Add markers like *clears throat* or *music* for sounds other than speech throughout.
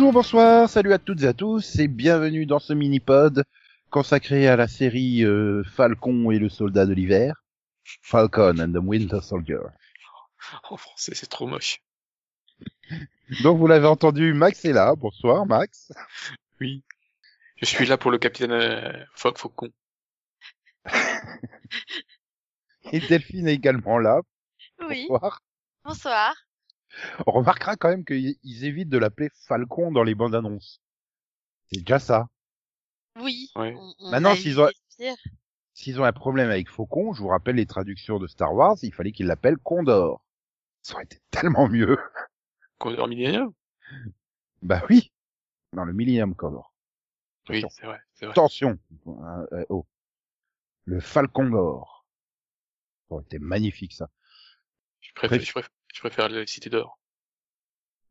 Bonjour, bonsoir, salut à toutes et à tous et bienvenue dans ce mini-pod consacré à la série euh, Falcon et le soldat de l'hiver. Falcon and the Winter Soldier. En français, c'est trop moche. Donc vous l'avez entendu, Max est là. Bonsoir Max. Oui. Je suis là pour le capitaine euh, Fauc Faucon. *laughs* Et Delphine est également là. Oui, Bonsoir. bonsoir. On remarquera quand même qu'ils ils évitent de l'appeler Falcon dans les bandes annonces. C'est déjà ça. Oui. Ouais. on- on Maintenant, a s'ils ont-. S'ils un problème avec Faucon, je vous rappelle les traductions de Star Wars, il fallait qu'ils l'appellent Condor. Ça aurait été tellement mieux. Condor Millennium? Bah oui. Dans le Millennium Condor. Oui, Attention. c'est vrai, c'est vrai. Attention. Euh, euh, oh. Le Falcon d'or. Ça aurait été magnifique ça. Je préfère, je préfère, je préfère la Cité d'Or.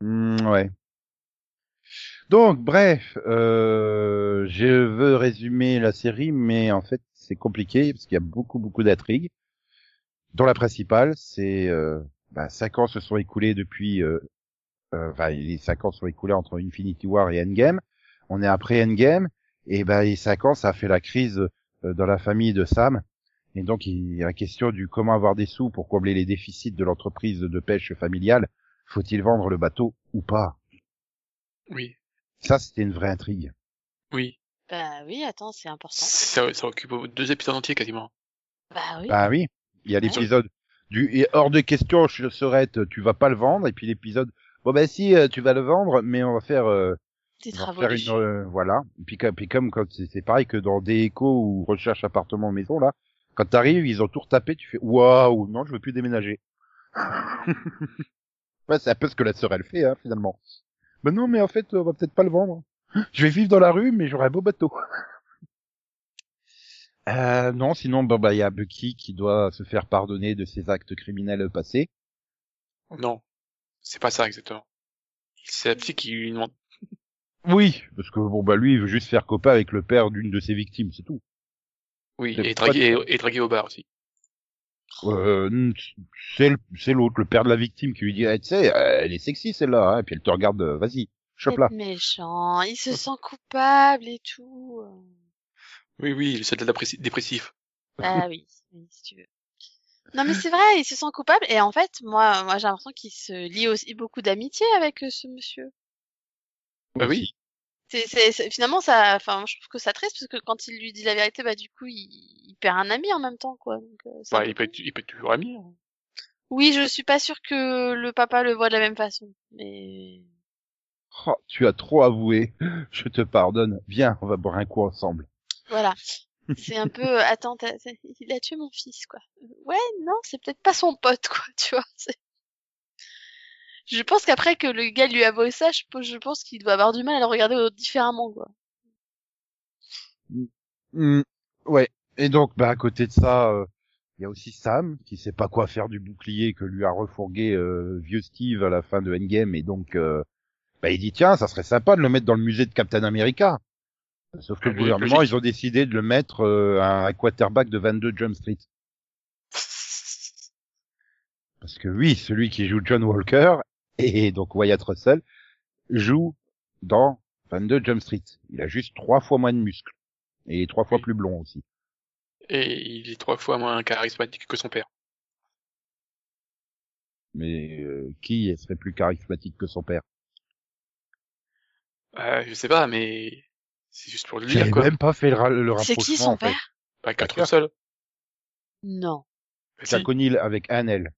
Hmm, ouais. Donc, bref, euh, je veux résumer la série, mais en fait, c'est compliqué parce qu'il y a beaucoup, beaucoup d'intrigues. Dont la principale, c'est euh, bah, cinq ans se sont écoulés depuis, euh, euh, les cinq ans se sont écoulés entre Infinity War et Endgame. On est après Endgame, et ben les cinq ans, ça a fait la crise euh, dans la famille de Sam. Et donc, il y a la question du comment avoir des sous pour combler les déficits de l'entreprise de pêche familiale. Faut-il vendre le bateau ou pas? Oui, Ça, c'était une vraie intrigue. oui. Bah oui, attends, c'est important. Ça, ça occupe deux épisodes entiers quasiment. Bah oui. Bah oui, il y a Ouais. l'épisode du et hors de question, je serais, tu vas pas le vendre, et puis l'épisode, bon ben si, euh, tu vas le vendre, mais on va faire, euh, Des travaux faire une, euh, voilà. Et puis, comme- puis comme c'est pareil que dans des échos ou recherche appartement maison là, quand t'arrives, ils ont tout retapé, tu fais waouh, non, je veux plus déménager. *laughs* ouais, c'est un peu ce que la sœur elle fait hein, finalement. Ben non, mais en fait, on va peut-être pas le vendre. Je vais vivre dans la rue, mais j'aurai un beau bateau. *laughs* Euh, non, sinon, bah, il y a Bucky qui doit se faire pardonner de ses actes criminels passés. Non, c'est pas ça exactement. C'est la psy qui lui demande. Oui, parce que bon, bah, lui, il veut juste faire copain avec le père d'une de ses victimes, c'est tout. Oui, C'est et pas draguer, et, et draguer au bar aussi. Euh, c'est le- c'est l'autre, le père de la victime qui lui dit, Eh, tu sais, euh, elle est sexy celle-là, hein, et puis elle te regarde, euh, vas-y, chope-la. C'est méchant, il se sent coupable et tout. Oui, oui, le soldat dépressi- dépressif. Oui, oui, si tu veux. Non mais c'est vrai, il se sent coupable et en fait, moi, moi j'ai l'impression qu'il se lie aussi beaucoup d'amitié avec euh, ce monsieur. Bah oui. C'est, c'est, c'est- finalement ça, enfin, je trouve que ça triste parce que quand il lui dit la vérité, bah du coup, il, il perd un ami en même temps, quoi. Donc, euh, Bah, il peut être, il peut être toujours ami. hein. Oui, je suis pas sûre que le papa le voit de la même façon, mais Oh, tu as trop avoué, je te pardonne, viens, on va boire un coup ensemble. voilà. *laughs* C'est un peu, euh, attends, il a tué mon fils, quoi. Ouais, non, c'est peut-être pas son pote, quoi, *laughs* tu vois. Je pense qu'après que le gars lui avoue ça, je, pense- je pense qu'il doit avoir du mal à le regarder différemment, quoi. Hmm, ouais. Et donc, bah, à côté de ça, euh, il y a aussi Sam, qui sait pas quoi faire du bouclier que lui a refourgué euh, vieux Steve à la fin de Endgame, et donc, euh, bah, il dit, tiens, ça serait sympa de le mettre dans le musée de Captain America. Sauf que le Ah, gouvernement, logique. ils ont décidé de le mettre euh, à un quarterback de 22 Jump Street. *laughs* Parce que oui, celui qui joue John Walker, *laughs* et donc Wyatt Russell, joue dans 22 Jump Street. Il a juste trois fois moins de muscles. Et trois fois Oui. plus blond aussi. Et il est trois fois moins charismatique que son père. Mais euh, qui serait plus charismatique que son père? Euh, je sais pas, mais c'est juste pour le dire, quoi. même pas fait le, ra- le C'est rapprochement. qui son en fait. père? Pas quatre D'accord. seuls. Non. Bah, si. Jack O'Neill avec un L.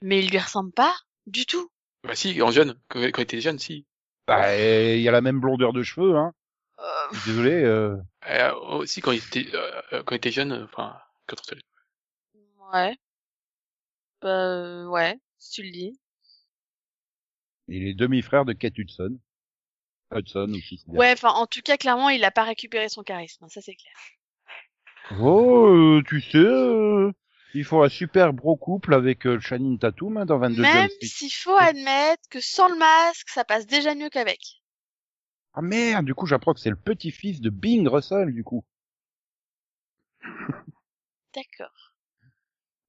Mais il lui ressemble pas du tout. Bah si, en jeune. Quand, quand il était jeune, si. Bah, il y a la même blondeur de cheveux, hein. Euh, Désolé. Euh... Euh, aussi quand il était, euh, euh, quand il était jeune, enfin, quand on ouais. Bah, ouais, si tu le dis. Il est demi-frère de Kate Hudson. Hudson aussi. Ouais, enfin, en tout cas, clairement, il a pas récupéré son charisme, hein, ça c'est clair. Oh, euh, tu sais, euh, ils font un super bro couple avec euh, Channing Tatum hein, dans 22 Même s'il faut admettre que sans le masque, ça passe déjà mieux qu'avec. Ah merde, du coup j'apprends que c'est le petit-fils de Bing Russell, du coup. D'accord. *laughs*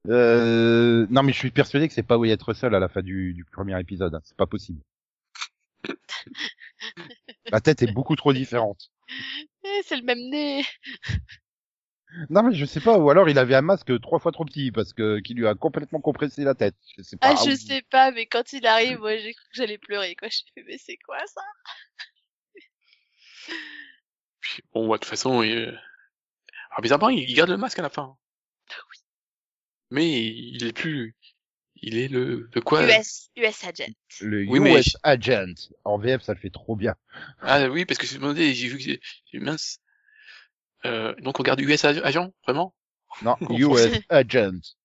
Euh, non mais je suis persuadé que c'est pas Wyatt Russell à la fin du, du premier épisode, hein. c'est pas possible. *laughs* La tête est beaucoup trop différente. Eh, c'est le même nez. *laughs* Non mais je sais pas, ou alors il avait un masque trois fois trop petit parce que qui lui a complètement compressé la tête. Je sais pas. Ah, je sais pas, mais quand il arrive, moi, j'ai cru que j'allais pleurer, quoi. *laughs* J'ai fait, mais c'est quoi ça? Puis, bon, ouais, de toute façon, il... alors, bizarrement, il garde le masque à la fin. Oui. Mais il est plus, il est le, le quoi? US, US Agent. Le Oui, US mais- Agent en VF ça le fait trop bien. Ah oui, parce que j'ai demandé, j'ai vu que j'ai j'ai eu mince. Euh, donc on regarde US ag- agent, vraiment? Non, *laughs* US. Agent.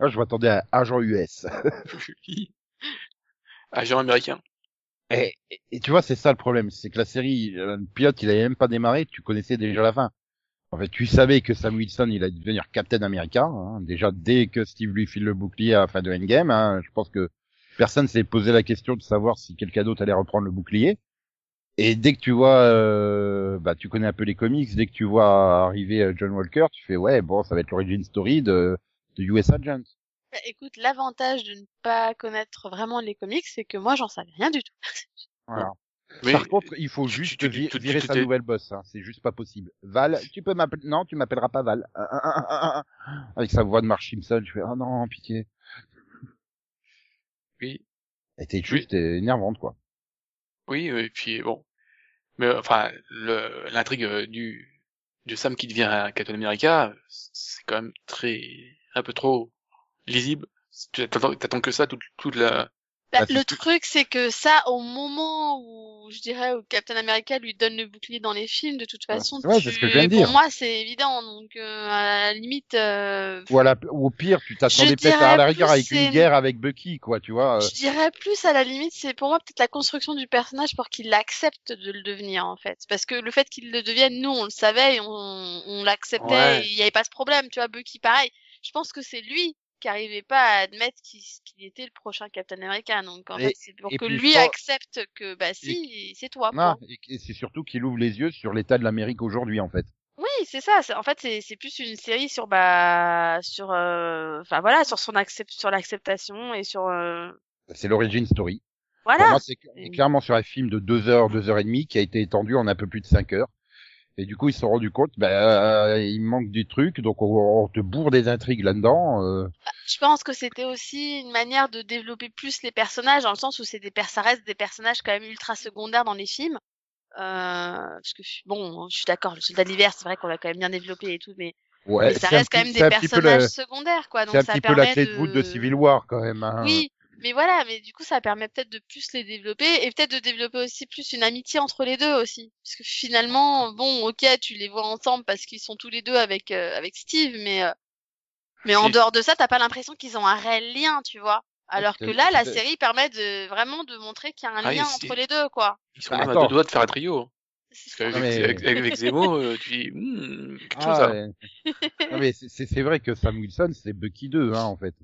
Ah, je m'attendais à agent US. *laughs* Agent américain. Et, et- et tu vois, c'est ça le problème, c'est que la série, euh, le pilote, il avait même pas démarré, tu connaissais déjà la fin. En fait, tu savais que Sam Wilson, il allait devenir Captain America, hein, déjà dès que Steve lui file le bouclier à la fin de Endgame. Hein, je pense que personne s'est posé la question de savoir si quelqu'un d'autre allait reprendre le bouclier. Et dès que tu vois, euh, bah, tu connais un peu les comics, dès que tu vois arriver euh, John Walker, tu fais ouais, bon, ça va être l'origin story de, de US Agent. Bah, écoute, l'avantage de ne pas connaître vraiment les comics, c'est que moi, j'en savais rien du tout. *laughs* Voilà. Mais Par contre, il faut tu- juste tu- tu- tu- virer tu sa nouvelle boss. Hein. C'est juste pas possible. Val, tu peux m'appeler Non, tu m'appelleras pas Val. Ah, ah, ah. Avec sa voix de Marge Simpson, je fais oh non, pitié. oui, Elle était juste énervante quoi. oui, et puis bon. Mais enfin, l'intrigue euh, du de Sam qui devient un Captain America, c'est quand même très un peu trop lisible. T'attends que ça toute toute la. Bah, Bah, le truc, c'est que ça, au moment où, je dirais, où Captain America lui donne le bouclier dans les films, de toute façon, Ouais, tu... ce que je viens de pour moi, c'est évident. Donc, euh, à la limite, euh, Ou, à la, ou au pire, tu t'attendais peut-être à la rigueur avec une guerre avec Bucky, quoi, tu vois. euh. je dirais plus à la limite, c'est pour moi peut-être la construction du personnage pour qu'il accepte de le devenir, en fait. Parce que le fait qu'il le devienne, nous, on le savait, et on, on l'acceptait, Ouais. il n'y avait pas ce problème, tu vois. Bucky, pareil. Je pense que c'est lui qui arrivait pas à admettre qu'il était le prochain Captain America. Donc, en Et- fait, c'est pour que lui accepte que, bah si, c'est toi. Non, point. et, et c'est surtout qu'il ouvre les yeux sur l'état de l'Amérique aujourd'hui, en fait. Oui, c'est ça. En fait, c'est plus une série sur bah sur euh, enfin voilà sur son accept sur l'acceptation et sur euh, C'est l'origin story. Voilà. c'est clairement sur un film de deux heures, deux heures et demie qui a été étendu en un peu plus de cinq heures. Et du coup, ils se sont rendus compte, bah, euh, il manque du truc, donc on, on te bourre des intrigues là-dedans. euh. Je pense que c'était aussi une manière de développer plus les personnages dans le sens où c'est des ça reste des personnages quand même ultra secondaires dans les films. Euh, parce que bon, je suis d'accord, le soldat d'hiver, c'est vrai qu'on l'a quand même bien développé et tout, mais, Ouais, mais ça reste quand même des personnages secondaires quoi. Donc C'est un ça petit peu la clé de voûte de Civil War, quand même. Hein. Oui, mais voilà, mais du coup, ça permet peut-être de plus les développer et peut-être de développer aussi plus une amitié entre les deux aussi. Parce que finalement, bon, ok, tu les vois ensemble parce qu'ils sont tous les deux avec euh, avec Steve, mais euh, mais en dehors de ça, t'as pas l'impression qu'ils ont un réel lien, tu vois. Alors que là, la série permet de vraiment de montrer qu'il y a un Ah, lien entre les deux, quoi. Ils sont même à deux doigts de faire un trio. hein. Parce qu'avec mais- avec, avec Zemo, euh, tu dis, hmm, quelque chose Ah, ça. ouais. non, mais c'est vrai que Sam Wilson, c'est Bucky 2, hein, en fait.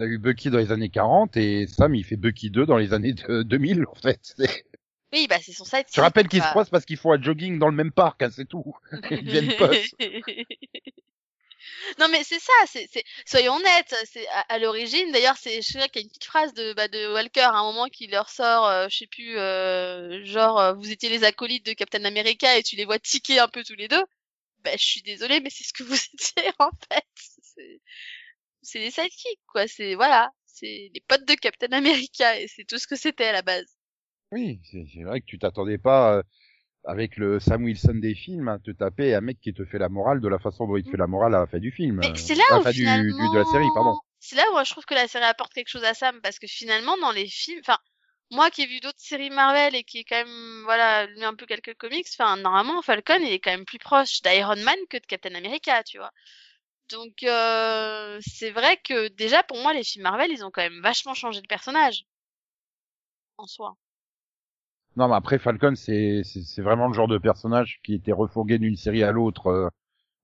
T'as eu Bucky dans les années 40 et Sam, il fait Bucky 2 dans les années de- 2000, en fait. *laughs* Oui, bah c'est son side. Je rappelle qu'ils se croisent parce qu'ils font un jogging dans le même parc, hein, c'est tout. *laughs* Ils deviennent potes. *laughs* non mais c'est ça, c'est, c'est, soyons honnêtes, c'est à, à l'origine. D'ailleurs, c'est, je sais qu'il y a une petite phrase de, bah, de Walker à un moment qui leur sort, euh, je sais plus, euh, genre, euh, vous étiez les acolytes de Captain America et tu les vois tiquer un peu tous les deux. Bah, je suis désolée, mais c'est ce que vous étiez en fait. C'est, les sidekicks, quoi. C'est voilà, c'est les potes de Captain America et c'est tout ce que c'était à la base. Oui, c'est vrai que tu t'attendais pas, euh, avec le Sam Wilson des films, à te taper un mec qui te fait la morale de la façon dont il te fait la morale à la fin du film. Mais euh, c'est là à la où fin finalement, du- de la série, pardon. c'est là où je trouve que la série apporte quelque chose à Sam parce que finalement dans les films, enfin moi qui ai vu d'autres séries Marvel et qui ai quand même voilà lu un peu quelques comics, enfin normalement Falcon il est quand même plus proche d'Iron Man que de Captain America, tu vois. Donc euh, c'est vrai que déjà pour moi les films Marvel ils ont quand même vachement changé le personnage en soi. Non, mais après Falcon, c'est c'est c'est vraiment le genre de personnage qui était refourgué d'une série à l'autre euh,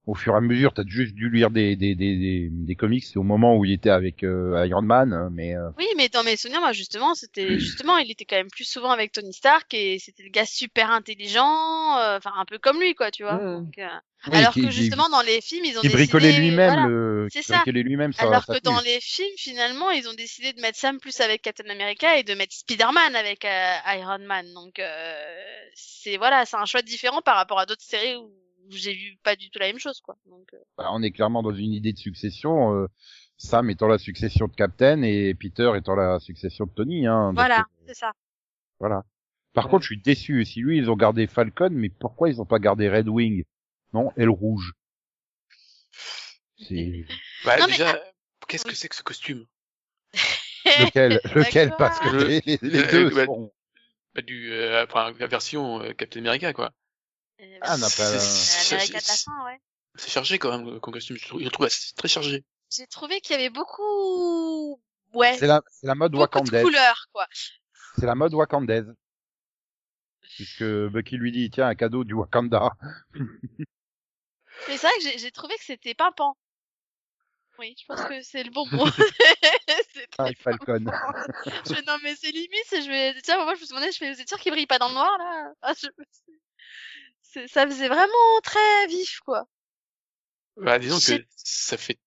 au fur et à mesure, t'as juste dû lire des des des des, des comics. C'est au moment où il était avec euh, Iron Man, mais euh, Oui, mais dans mes souvenirs, moi, justement, c'était justement, il était quand même plus souvent avec Tony Stark et c'était le gars super intelligent, euh, enfin un peu comme lui, quoi, tu vois. Mhm. Donc, euh, oui, alors qui- que qui- justement, dans les films, ils ont qui décidé, bricolait lui-même voilà. le, C'est ça. lui-même Alors que dans les films, finalement, ils ont décidé de mettre Sam plus avec Captain America et de mettre Spider-Man avec euh, Iron Man. Donc, euh, c'est voilà, c'est un choix différent par rapport à d'autres séries où j'ai vu pas du tout la même chose, quoi. Donc, euh, Bah, on est clairement dans une idée de succession. euh, Sam étant la succession de Captain et Peter étant la succession de Tony. Hein, voilà, euh, c'est ça. voilà. Par Ouais. contre, je suis déçu. Si lui, ils ont gardé Falcon, mais pourquoi ils ont pas gardé Red Wing? Non, elle rouge. C'est *laughs* Bah, Non, mais- déjà, qu'est-ce que c'est que ce costume? Lequel? *laughs* Lequel. Parce que Le- les, les- les le- deux bah, sont. bah, du, euh, enfin, la version euh, Captain America, quoi. Euh, Ah, n'a pas- C'est- ouais. Chargé quand même comme costume. Je trouve, le très chargé. J'ai trouvé qu'il y avait beaucoup, ouais, C'est la, c'est la mode wakandaise. couleurs, quoi. C'est la mode wakandaise. Puisque Bucky lui dit, tiens, un cadeau du Wakanda. Mais c'est vrai que j'ai- j'ai trouvé que c'était pimpant. Oui, je pense que c'est le bon mot. *laughs* *laughs* c'est très Avec Falcon. je fais, non mais c'est limite, je vais, tiens, moi je me suis demandé, je fais, vous êtes sûr qu'il brille pas dans le noir là? Ah, je- Ça faisait vraiment très vif quoi. Bah, disons que ça fait,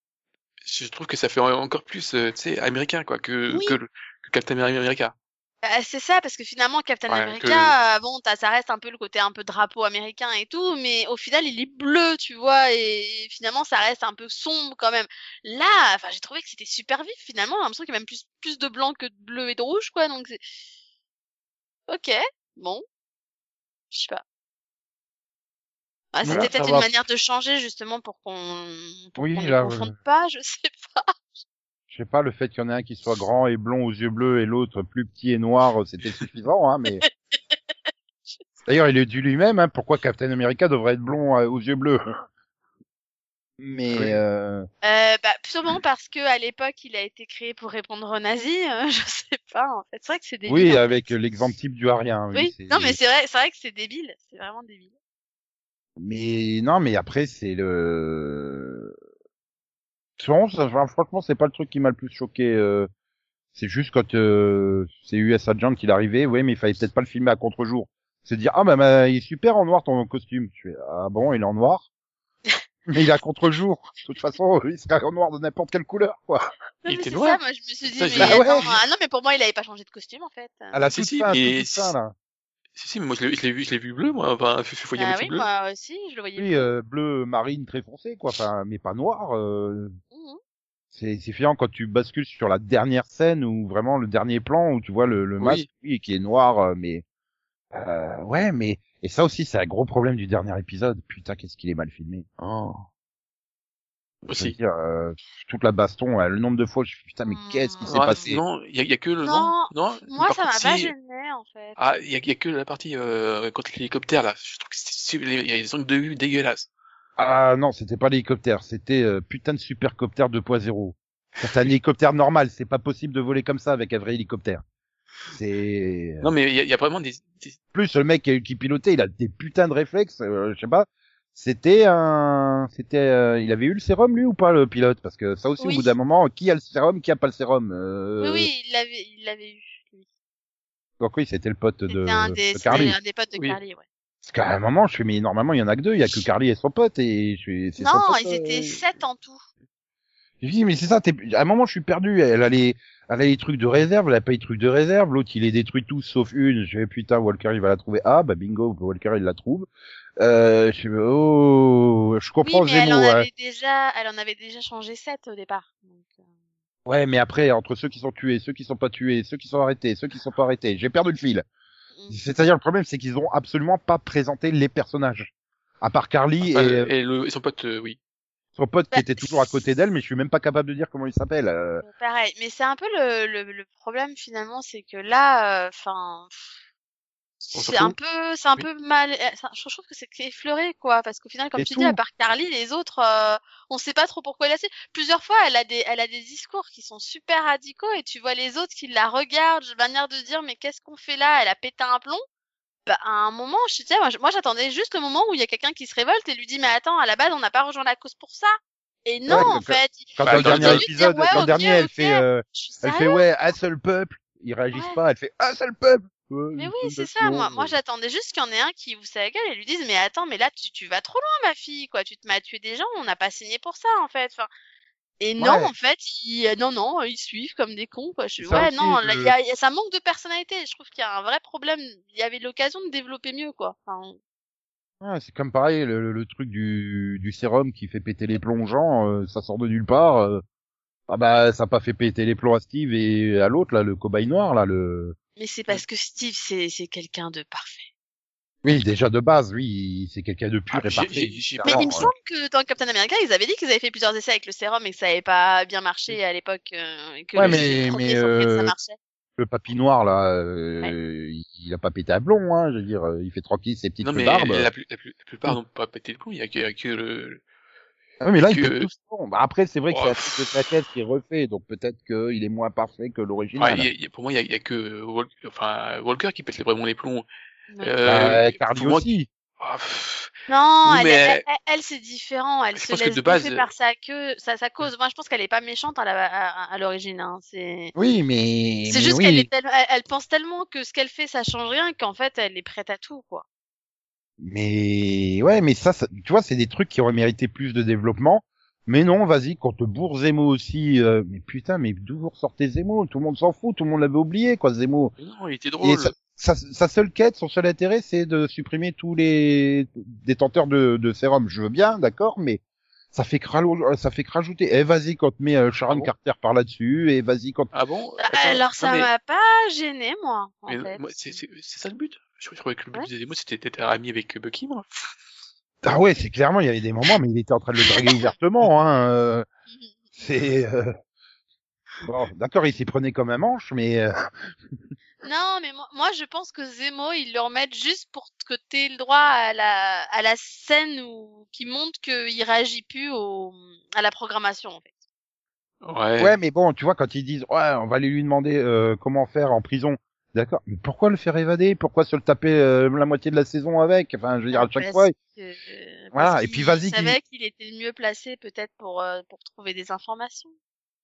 je trouve que ça fait encore plus, euh, tu sais, américain, quoi, que, Oui. que, le- que Captain America. Bah, c'est ça parce que finalement Captain Ouais, America, que- euh, bon, ça reste un peu le côté un peu drapeau américain et tout, mais au final il est bleu, tu vois, et finalement ça reste un peu sombre quand même. Là, enfin j'ai trouvé que c'était super vif finalement, j'ai l'impression qu'il y a même plus plus de blanc que de bleu et de rouge quoi, donc c'est ok, bon, je sais pas. Ah, c'était peut-être une va. manière de changer justement pour qu'on Oui, ne confonde euh, pas, je sais pas. Je sais pas, le fait qu'il y en ait un qui soit grand et blond aux yeux bleus et l'autre plus petit et noir, c'était suffisant, hein, mais... *laughs* D'ailleurs, il est dit lui-même, hein, pourquoi Captain America devrait être blond euh, aux yeux bleus? Mais, Oui. euh, Euh, bah, sûrement *clears throat* parce que à l'époque il a été créé pour répondre aux nazis, euh, *laughs* je sais pas en fait. C'est vrai que c'est débile. oui, avec l'exemple type du Arien. Oui, Oui, non mais c'est vrai, c'est vrai que c'est débile, c'est vraiment débile. Mais non, mais après, c'est le... Enfin, franchement, c'est pas le truc qui m'a le plus choqué. euh, C'est juste quand euh, c'est US Agent qu'il arrivait, ouais, mais il fallait peut-être pas le filmer à contre-jour. C'est dire, ah bah, bah, il est super en noir ton costume. Je fais, ah bon, il est en noir? *laughs* Mais il est à contre-jour. De toute façon, il serait en noir de n'importe quelle couleur, quoi. Non, Il mais était noir. ça, moi je me suis dit Ça, mais je- Bah ouais. attends, ah non mais pour moi il avait pas changé de costume en fait. À la Si, toute si, fin, mais toute fin, là. Si, si, mais moi, je l'ai je l'ai vu, je l'ai vu bleu, moi. Enfin, faut faut y Ah oui, bleu. moi aussi, je le voyais. Oui, euh, bleu marine très foncé, quoi. Enfin, mais pas noir. euh, Mhm. C'est c'est fiant quand tu bascules sur la dernière scène ou vraiment le dernier plan où tu vois le, le masque oui, qui est noir, euh, mais euh, ouais, mais et ça aussi c'est un gros problème du dernier épisode. Putain, qu'est-ce qu'il est mal filmé. Oh. Je veux Aussi. dire, euh, toute la baston, euh, le nombre de fois, je suis putain, mais qu'est-ce qui s'est Ouais, passé Non, il y y a que le, Non, non, non. Moi ça m'a pas gêné en fait. Ah, il y y a que la partie, euh, contre l'hélicoptère, là. Je trouve que il y a des angles de vue dégueulasses. Ah non, c'était pas l'hélicoptère, c'était euh, putain de supercoptère 2.0. C'est un hélicoptère normal, c'est pas possible de voler comme ça avec un vrai hélicoptère. C'est Non, mais il y y a vraiment des, des- plus le mec qui, qui pilotait, il a des putains de réflexes, euh, je sais pas. C'était un, c'était, euh, il avait eu le sérum lui ou pas le pilote? Parce que ça aussi Oui. au bout d'un moment, qui a le sérum, qui a pas le sérum? Euh, Oui oui, il l'avait il l'avait eu. lui. Donc oui, c'était le pote de, C'était un des de Carly. un des potes de Oui. Carly, ouais. Parce qu'à un moment, je suis mais normalement il y en a que deux, il y a que Carly et son pote et je suis. Non, pote, ils étaient euh, sept en tout. Je dis mais c'est ça, t'es... à un moment je suis perdu. Elle a les, elle a les trucs de réserve, elle a pas les trucs de réserve. L'autre il les détruit tous sauf une. Je fais putain Walker il va la trouver. Ah bah bingo Walker il la trouve. Euh, je oh je Oui, comprends mais elle en hein. avait déjà, elle en avait déjà changé sept au départ. Donc, euh, Ouais mais après entre ceux qui sont tués, ceux qui sont pas tués, ceux qui sont arrêtés, ceux qui sont pas arrêtés, j'ai perdu le fil. mm. C'est-à-dire le problème c'est qu'ils ont absolument pas présenté les personnages. À part Carly enfin, et et, le, et son pote, euh, oui. son pote qui Bah, était toujours à côté d'elle, mais je suis même pas capable de dire comment il s'appelle. euh. Pareil, mais c'est un peu le, le, le problème finalement, c'est que là, enfin, c'est un peu, c'est un Oui. peu mal. euh, ça- Je trouve que c'est effleuré quoi, parce qu'au final, comme tu tout. dis, à part Carly, les autres, euh, on sait pas trop pourquoi elle a fait. Plusieurs fois, elle a des, elle a des discours qui sont super radicaux et tu vois les autres qui la regardent, de manière de dire mais qu'est-ce qu'on fait là? Elle a pété un plomb. bah, à un moment, je sais, moi, moi j'attendais juste le moment où il y a quelqu'un qui se révolte et lui dit, mais attends, à la base, on n'a pas rejoint la cause pour ça. Et non, Ouais, en donc, fait. il- Quand Bah, dans le dans le dernier épisode, dire, ouais, dans le dernier, elle fait, euh, elle fait ouais, un seul peuple. Ils réagissent Ouais. pas. Elle fait un seul peuple. Mais oui, c'est ça. Moi, moi j'attendais juste qu'il y en ait un qui vous sa gueule et lui dise, mais attends, mais là, tu, tu vas trop loin, ma fille, quoi. Tu te m'as tué des gens, on n'a pas signé pour ça, en fait. Enfin, et non, Ouais. en fait, ils, euh, non, non, ils suivent comme des cons, quoi. Je ouais, non, là, y a, y a- ça manque de personnalité. Je trouve qu'il y a un vrai problème. Il y avait l'occasion de développer mieux, quoi. Enfin, Ouais, c'est comme pareil, le, le- truc du, du sérum qui fait péter les gens, euh, ça sort de nulle part. euh. Ah bah, ça a pas fait péter les plombs à Steve et à l'autre, là, le cobaye noir, là, le... mais c'est parce que Steve, c'est, c'est quelqu'un de parfait. Oui, déjà de base, oui, c'est quelqu'un de pur Ah, et parfait. j'ai- j'ai- Mais il me euh. semble que dans Captain America, ils avaient dit qu'ils avaient fait plusieurs essais avec le sérum et que ça avait pas bien marché à l'époque. euh, que Ouais, le mais- ça euh, marchait. Le papy noir, là, euh, il, il a pas pété à blond, hein, je veux dire, il fait tranquille ses petites Non, mais barbes. la, plus- la, plus- la plupart n'ont pas pété le plomb. Il y a que, il y a que le, Ah oui, mais là, il que- tous bon. Bah, après, c'est vrai que Oh, c'est un truc de sa tête qui est refait, donc peut-être qu'il est moins parfait que l'original. il y a- il pour moi, il y a, il y a que Wal- enfin, Walker qui pète vraiment les plombs. Euh, Bah, Carly moi- aussi. ah, Non, Oui, elle, mais- elle, elle- elle, c'est différent. Elle Je se pense que laisse de base, bouffer euh, par sa queue, sa, sa cause. Moi, je pense qu'elle est pas méchante à la- l'origine. Hein. C'est Oui, mais... c'est juste oui. qu'elle est tellement- elle, elle pense tellement que ce qu'elle fait, ça change rien, qu'en fait, elle est prête à tout, quoi. Mais ouais, mais ça, ça tu vois, c'est des trucs qui auraient mérité plus de développement. Mais non, vas-y, qu'on te bourre Zemo aussi. euh, mais putain, mais d'où vous ressortez Zemo? Tout le monde s'en fout, tout le monde l'avait oublié, quoi, Zemo. mais non, il était Et drôle. sa, sa, sa seule quête, son seul intérêt, c'est de supprimer tous les détenteurs de, de sérum. Je veux bien, d'accord, mais ça fait cralo- ça fait que rajouter. Eh, vas-y, quand te met euh, Sharon Ah bon Carter par là-dessus, et vas-y quand. Ah bon? Bah, Attends, Alors, ça mais- m'a pas gêné, moi, en mais fait. c'est ça le but? Je, croyais que le but Ouais. des démos, c'était d'être ami avec Bucky, moi. Ah ouais, c'est clairement, il y avait des moments, mais il était en train de le draguer ouvertement. *laughs* Hein, euh, c'est. euh, Bon, d'accord, il s'y prenait comme un manche, mais. euh, Non, mais moi, moi, je pense que Zemo, ils le remettent juste pour que t'aies le droit à la, à la scène où, qui montre qu'il réagit plus au, à la programmation, en fait. Ouais. Ouais, mais bon, tu vois, quand ils disent, ouais, on va aller lui demander euh, comment faire en prison. D'accord, mais pourquoi le faire évader? Pourquoi se le taper euh, la moitié de la saison avec? Enfin, je veux dire, à chaque Parce fois. que- euh, Voilà, parce et puis vas-y, qu'il- savait qu'il était le mieux placé, peut-être, pour, euh, pour trouver des informations.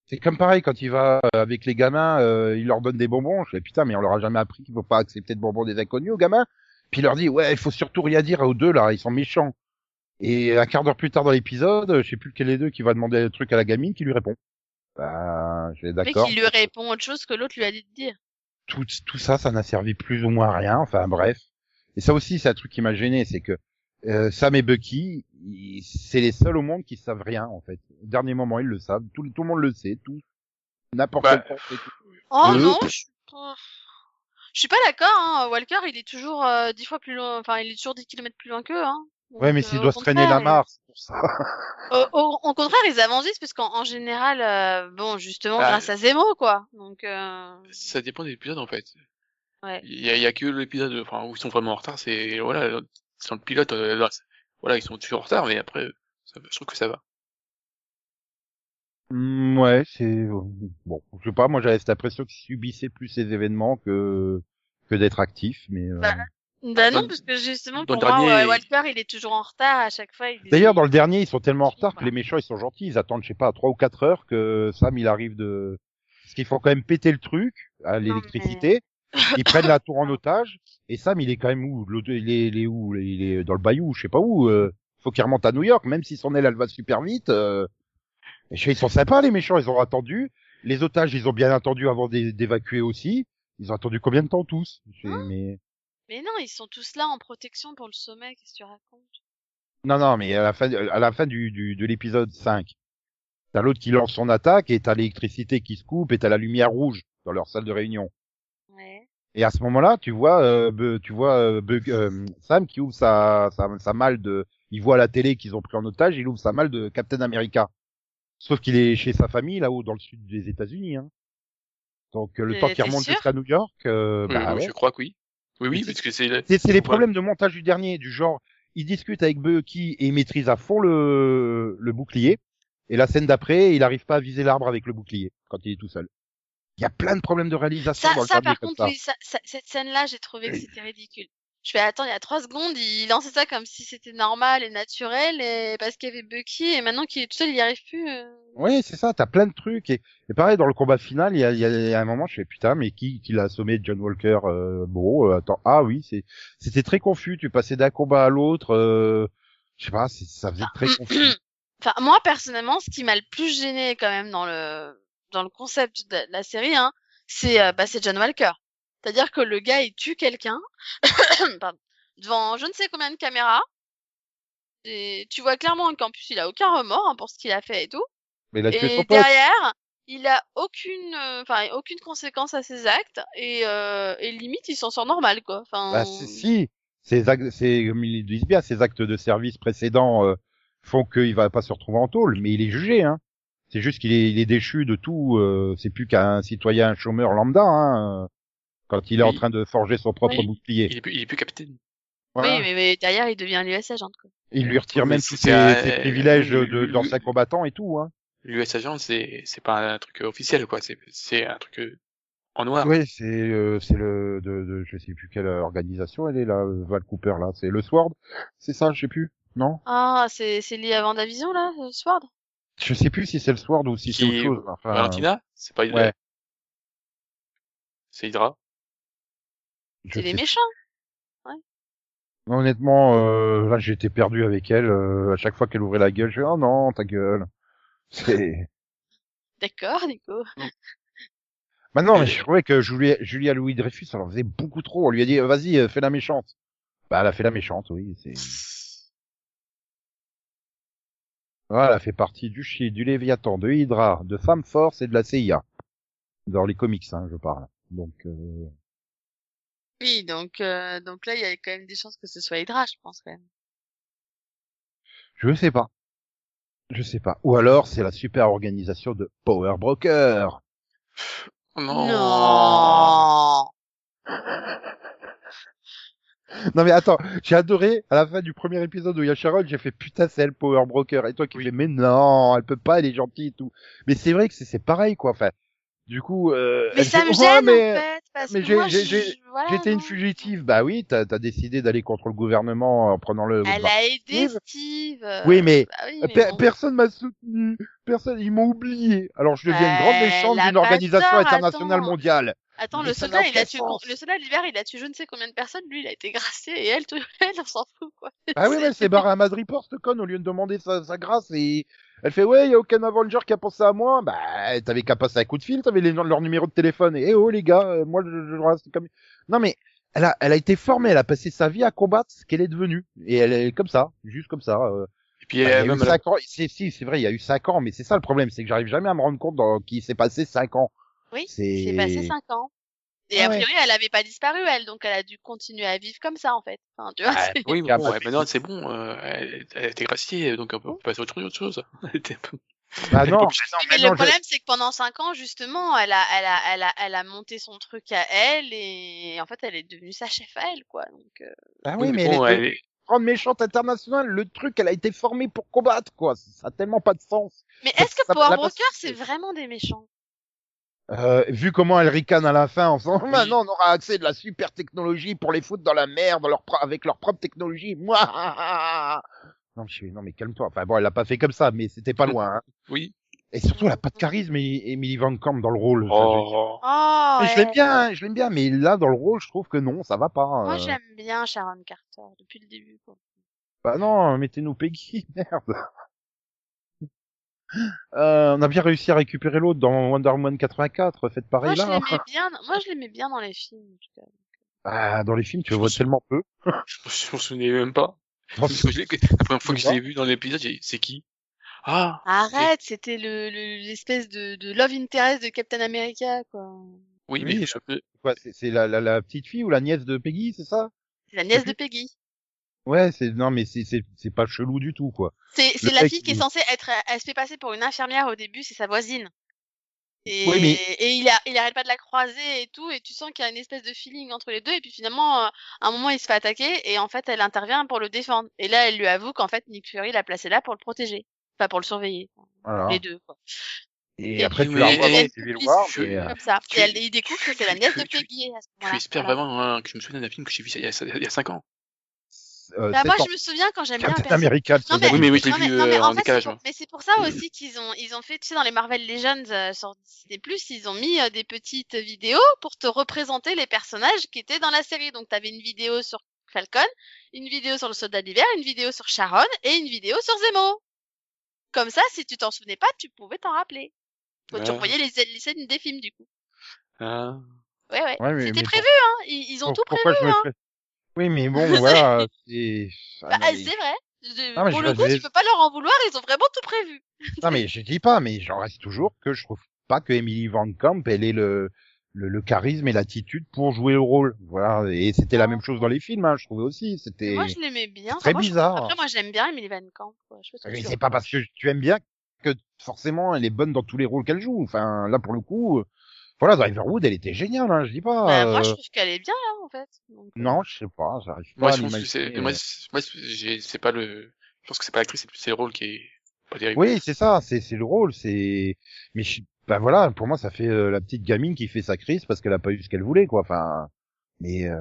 C'est comme pareil quand il va euh, avec les gamins, euh, il leur donne des bonbons. Je fais putain, mais on leur a jamais appris qu'il faut pas accepter de bonbons des inconnus aux gamins. Puis il leur dit ouais, il faut surtout rien dire aux deux là, ils sont méchants. Et un quart d'heure plus tard dans l'épisode, je sais plus lequel des deux qui va demander le truc à la gamine qui lui répond. Bah, je vais Mais d'accord. qu'il lui répond autre chose que l'autre lui a dit de dire. Tout, tout ça, ça n'a servi plus ou moins à rien. Enfin bref. Et ça aussi, c'est un truc qui m'a gêné, c'est que euh, Sam et Bucky, ils- c'est les seuls au monde qui savent rien en fait. Au dernier moment, ils le savent. Tout, tout le monde le sait. Tout, n'importe Bah, quel prof et tout. Oh Euh. non, je suis pas... Je suis pas d'accord, hein. Walker, il est toujours euh, dix fois plus loin, enfin, il est toujours 10 km plus loin qu'eux, hein. Ouais, mais Donc, s'il euh, doit au se traîner la contraire, mare, c'est pour ça. *laughs* Au, au- au contraire, ils avancent parce qu'en en général, euh, bon, justement, Bah, grâce à Zemo, quoi. Donc, euh, Ça dépend des épisodes, en fait. ouais. Il y y a que l'épisode enfin, où ils sont vraiment en retard, c'est, voilà, sans le pilote, euh, voilà, ils sont toujours en retard, mais après, ça, je trouve que ça va. Hmm, ouais, c'est bon. Je sais pas. Moi, j'avais cette impression qu'ils subissaient plus ces événements que que d'être actifs, mais. euh, Bah, Bah non, Dans- parce que justement, pour le moi, dernier- Walker, il est toujours en retard à chaque fois. il- D'ailleurs, dans le dernier, ils sont tellement en retard que les méchants, ils sont gentils. Ils attendent, je sais pas, trois ou quatre heures que Sam, il arrive de. Parce qu'il faut quand même péter le truc à l'électricité. Ils prennent la tour en *laughs* otage. Et Sam, il est quand même où? Il est, il est où? Il est dans le bayou, je sais pas où. euh, faut qu'il remonte à New York, même si son aile, elle va super vite. Euh... et je sais, ils sont sympas, les méchants. Ils ont attendu. Les otages, ils ont bien attendu avant d'é- d'évacuer aussi. Ils ont attendu combien de temps tous? Je fais, mais... Mais non, ils sont tous là en protection pour le sommet, qu'est-ce que tu racontes? Non, non, mais à la fin, à la fin du, du, de l'épisode 5, t'as l'autre qui lance son attaque et t'as l'électricité qui se coupe et t'as la lumière rouge dans leur salle de réunion. Ouais. Et à ce moment-là, tu vois, euh, tu vois euh, Bug- euh, Sam qui ouvre sa, sa, sa malle de, il voit à la télé qu'ils ont pris en otage, il ouvre sa malle de Captain America. Sauf qu'il est chez sa famille là-haut dans le sud des États-Unis. Hein. Donc euh, le temps qu'il remonte jusqu'à New York, euh, Oui, bah ouais. Je crois que oui. Oui, oui, parce que c'est, le- C'est les problèmes de montage du dernier, du genre, il discute avec Bucky et il maîtrise à fond le, le bouclier. Et la scène d'après, il arrive pas à viser l'arbre avec le bouclier quand il est tout seul. Il y a plein de problèmes de réalisation Ça, dans le ça par contre, ça. oui, ça, ça- cette scène-là, j'ai trouvé que *clears throat* c'était ridicule. Je fais attends, il y a trois secondes, il lançait ça comme si c'était normal et naturel, et parce qu'il y avait Bucky, et maintenant qu'il est tout seul, il y arrive plus. euh. Oui, c'est ça, t'as plein de trucs. Et, et pareil, dans le combat final, il y a, y a- y a un moment, je fais putain, mais qui, qui l'a assommé John Walker euh, Bon, euh, attends, ah oui, c'est, c'était très confus. Tu passais d'un combat à l'autre. Euh, je sais pas, c'est- ça faisait très confus. *clears throat* Enfin, moi personnellement, ce qui m'a le plus gêné quand même dans le dans le concept de la série, hein, c'est euh, bah, c'est John Walker. C'est-à-dire que le gars il tue quelqu'un *coughs* devant je ne sais combien de caméras. Et tu vois clairement qu'en plus il a aucun remords hein, pour ce qu'il a fait et tout. Mais il a tué Et son pote. derrière, il a aucune, euh, enfin aucune conséquence à ses actes et, euh, et limite il s'en sort normal quoi. Enfin, Bah, si, ces actes, c'est, comme ils disent bien, ces actes de service précédents euh, font qu'il va pas se retrouver en tôle, mais il est jugé, hein. C'est juste qu'il est, il est déchu de tout. euh, c'est plus qu'un citoyen chômeur lambda, hein, quand il est en train de forger son propre Oui. bouclier. Il est plus, il est plus capitaine. Voilà. oui, mais, mais derrière il devient l'US agent quoi. Il lui retire même c'est- tous ses, un- ses privilèges euh, de- d'ancien combattant et tout. Hein. L'US agent, c'est, c'est pas un truc officiel, quoi. C'est, c'est un truc euh, en noir. Oui, c'est euh, c'est le de, de je sais plus quelle organisation elle est là, euh, Val Cooper là, c'est le Sword, c'est ça, je sais plus, non? Ah, c'est c'est lié à Vendavision là, euh, Sword? Je sais plus si c'est le Sword ou si c'est autre chose. Enfin, Valentina, c'est pas Hydra? ouais. C'est Hydra? C'est les méchants. Honnêtement, euh, là j'étais perdu avec elle. euh, à chaque fois qu'elle ouvrait la gueule, je fais oh non ta gueule. C'est *laughs* D'accord, Nico. Bah non, mais je trouvais que Julia, Julia Louis Dreyfus, elle en faisait beaucoup trop. On lui a dit, euh, vas-y, euh, fais la méchante. Bah, elle a fait la méchante, oui. C'est... Voilà, elle fait partie du Chi, du Léviathan, de Hydra, de Femme Force et de la CIA. Dans les comics, hein, je parle. Donc, euh... Oui, donc euh, donc là il y a quand même des chances que ce soit Hydra, je pense quand même. je sais pas. Je sais pas. Ou alors, c'est la super organisation de Power Broker. Oh non. Non. Non mais attends, j'ai adoré à la fin du premier épisode où il y a Sharon, j'ai fait putain c'est elle Power Broker et toi qui Oui. fais mais non, elle peut pas, elle est gentille et tout. Mais c'est vrai que c'est c'est pareil quoi. Enfin, du coup, euh, Mais ça me Ouais, gêne mais en fait parce mais que voilà, j'étais une fugitive. Bah oui, t'as as décidé d'aller contre le gouvernement en prenant le. Elle bah, a aidé Steve. Euh, Oui, mais bah oui, mais bon. personne m'a soutenu, personne, ils m'ont oublié. Alors je deviens une Bah, grande méchante d'une organisation tort, internationale attends. mondiale. Attends, Mais le soldat, il a tué, le soldat l'hiver, il a tué je ne sais combien de personnes. Lui, il a été gracié et elle, tout, *laughs* elle, on s'en fout quoi. Ah oui, mais *laughs* elle s'est barrée à Madripoor, cette conne, au lieu de demander sa, sa grâce, et elle fait, ouais, y a aucun Avenger qui a pensé à moi. Bah, t'avais qu'à passer un coup de fil, t'avais les, leur numéro de téléphone, et eh oh, les gars, euh, moi, je, je reste comme... Non, mais, elle a, elle a été formée, elle a passé sa vie à combattre ce qu'elle est devenue. Et elle est comme ça, juste comme ça. euh. Et puis, Bah, il y a eu même, la- cinq ans, c'est, si, c'est vrai, il y a eu cinq ans, mais c'est ça le problème, c'est que j'arrive jamais à me rendre compte dans, qu'il s'est passé cinq ans. Oui, C'est- c'est passé cinq ans. Et Ah a ouais. priori, elle avait pas disparu, elle, donc elle a dû continuer à vivre comme ça, en fait. Enfin, tu vois, Ah, oui, Il y a bon, de maintenant c'est bon, euh, elle, elle a été graciée, donc on peut passer à autre autre chose. *laughs* Elle était un peu- Bah non, mais le problème, c'est que pendant cinq ans, justement, elle a, elle a, elle a, elle a monté son truc à elle et en fait, elle est devenue sa chef à elle, quoi. Donc, euh, Bah Oui, mais mais bon, elle est elle grande méchante internationale, le truc, elle a été formée pour combattre, quoi. Ça a tellement pas de sens. Mais est-ce que Power Broker, c'est vraiment des méchants? Euh, vu comment elle ricane à la fin en disant *laughs* Oui. maintenant on aura accès à de la super technologie pour les foutre dans la merde leur pro- avec leur propre technologie. *laughs* Moi, non, je suis, non mais calme-toi. Enfin bon, elle l'a pas fait comme ça, mais c'était pas loin. hein. Oui. Et surtout, elle a pas de charisme, Emily Emily Van Camp dans le rôle. Oh. Oh, je l'aime bien, hein, je l'aime bien, mais là dans le rôle, je trouve que non, ça va pas. Moi, euh. j'aime bien Sharon Carter depuis le début, quoi. Bah non, mettez-nous Peggy, *laughs* merde. Euh, on a bien réussi à récupérer l'autre dans Wonder Woman 84, faites Moi, pareil je là. l'aimais bien, moi, je l'aimais bien dans les films, en tout cas. Ah, dans les films, tu le vois tellement peu. Je je m'en souvenais même pas. Parce que je la première fois que je l'ai vu dans l'épisode, j'ai dit, c'est qui? Ah Arrête, c'était le, le- l'espèce de, de love interest de Captain America, quoi. Oui, Oui, mais je peux... Quoi, c'est c'est la, la, la petite fille ou la nièce de Peggy, c'est ça? C'est la nièce de Peggy. Ouais, c'est non mais c'est c'est c'est pas chelou du tout quoi. C'est, c'est la fille qui est censée être, elle se fait passer pour une infirmière au début, c'est sa voisine. Et, Oui, mais- et il, a, il arrête pas de la croiser et tout, et tu sens qu'il y a une espèce de feeling entre les deux, et puis finalement, euh, à un moment, il se fait attaquer, et en fait, elle intervient pour le défendre. Et là, elle lui avoue qu'en fait, Nick Fury l'a placé là pour le protéger. Pas pour le surveiller. Voilà. Les deux, quoi. Et, Et après, tu la revois dans Civil War, euh, Comme ça. Tu- Et elle, il découvre que c'est la nièce de Peggy à ce Tu moment-là. espères Voilà. vraiment hein, que je me souviens d'un film que j'ai vu il y a, il y a 5 ans. Euh, Bah, moi, je me souviens quand j'aime bien un Captain personnage. America, Non, mais, Oui, mais oui, je l'ai vu, mais euh, en en fait, décalage, c'est pour- moi. mais c'est pour ça aussi qu'ils ont, ils ont fait, tu sais, dans les Marvel Legends euh, sur Disney+, ils ont mis euh, des petites vidéos pour te représenter les personnages qui étaient dans la série. Donc, t'avais une vidéo sur Falcon, une vidéo sur le Soldat d'hiver, une vidéo sur Sharon et une vidéo sur Zemo. Comme ça, si tu t'en souvenais pas, tu pouvais t'en rappeler. Quand tu Ah. revoyais les, les scènes des films, du coup. Ah. Ouais, ouais. Ouais, C'était prévu, hein. Ils, ils ont Pour- tout pourquoi prévu, je me hein. Oui, mais bon, voilà, *laughs* c'est... Ah, Bah, mais- vrai. Je- Ah, pour je le coup, tu peux pas leur en vouloir, ils ont vraiment tout prévu. Non, mais je dis pas, mais j'en reste toujours que je trouve pas que Emily Van Camp, elle ait le, le, le charisme et l'attitude pour jouer le rôle. Voilà. Et c'était la même chose dans les films, hein, je trouvais aussi. C'était, Moi, je l'aimais bien. très moi, je- bizarre. Après, moi, j'aime bien Emily Van Camp. quoi. Je tu c'est pas parce que tu aimes bien que forcément elle est bonne dans tous les rôles qu'elle joue. Enfin, là, pour le coup, voilà, Driverwood, elle était géniale, hein, je dis pas. Bah, moi, je euh, trouve qu'elle est bien, là, en fait. Donc, euh, Non, je sais pas, j'arrive pas Moi, à je pense que c'est, l'imaginer, moi, euh. c'est- moi, pas le, je pense que c'est pas l'actrice, c'est plus le rôle qui est pas terrible. Oui, c'est ça, c'est c'est le rôle, c'est. Mais je... bah voilà, pour moi, ça fait euh, la petite gamine qui fait sa crise parce qu'elle a pas eu ce qu'elle voulait, quoi. Enfin, mais euh,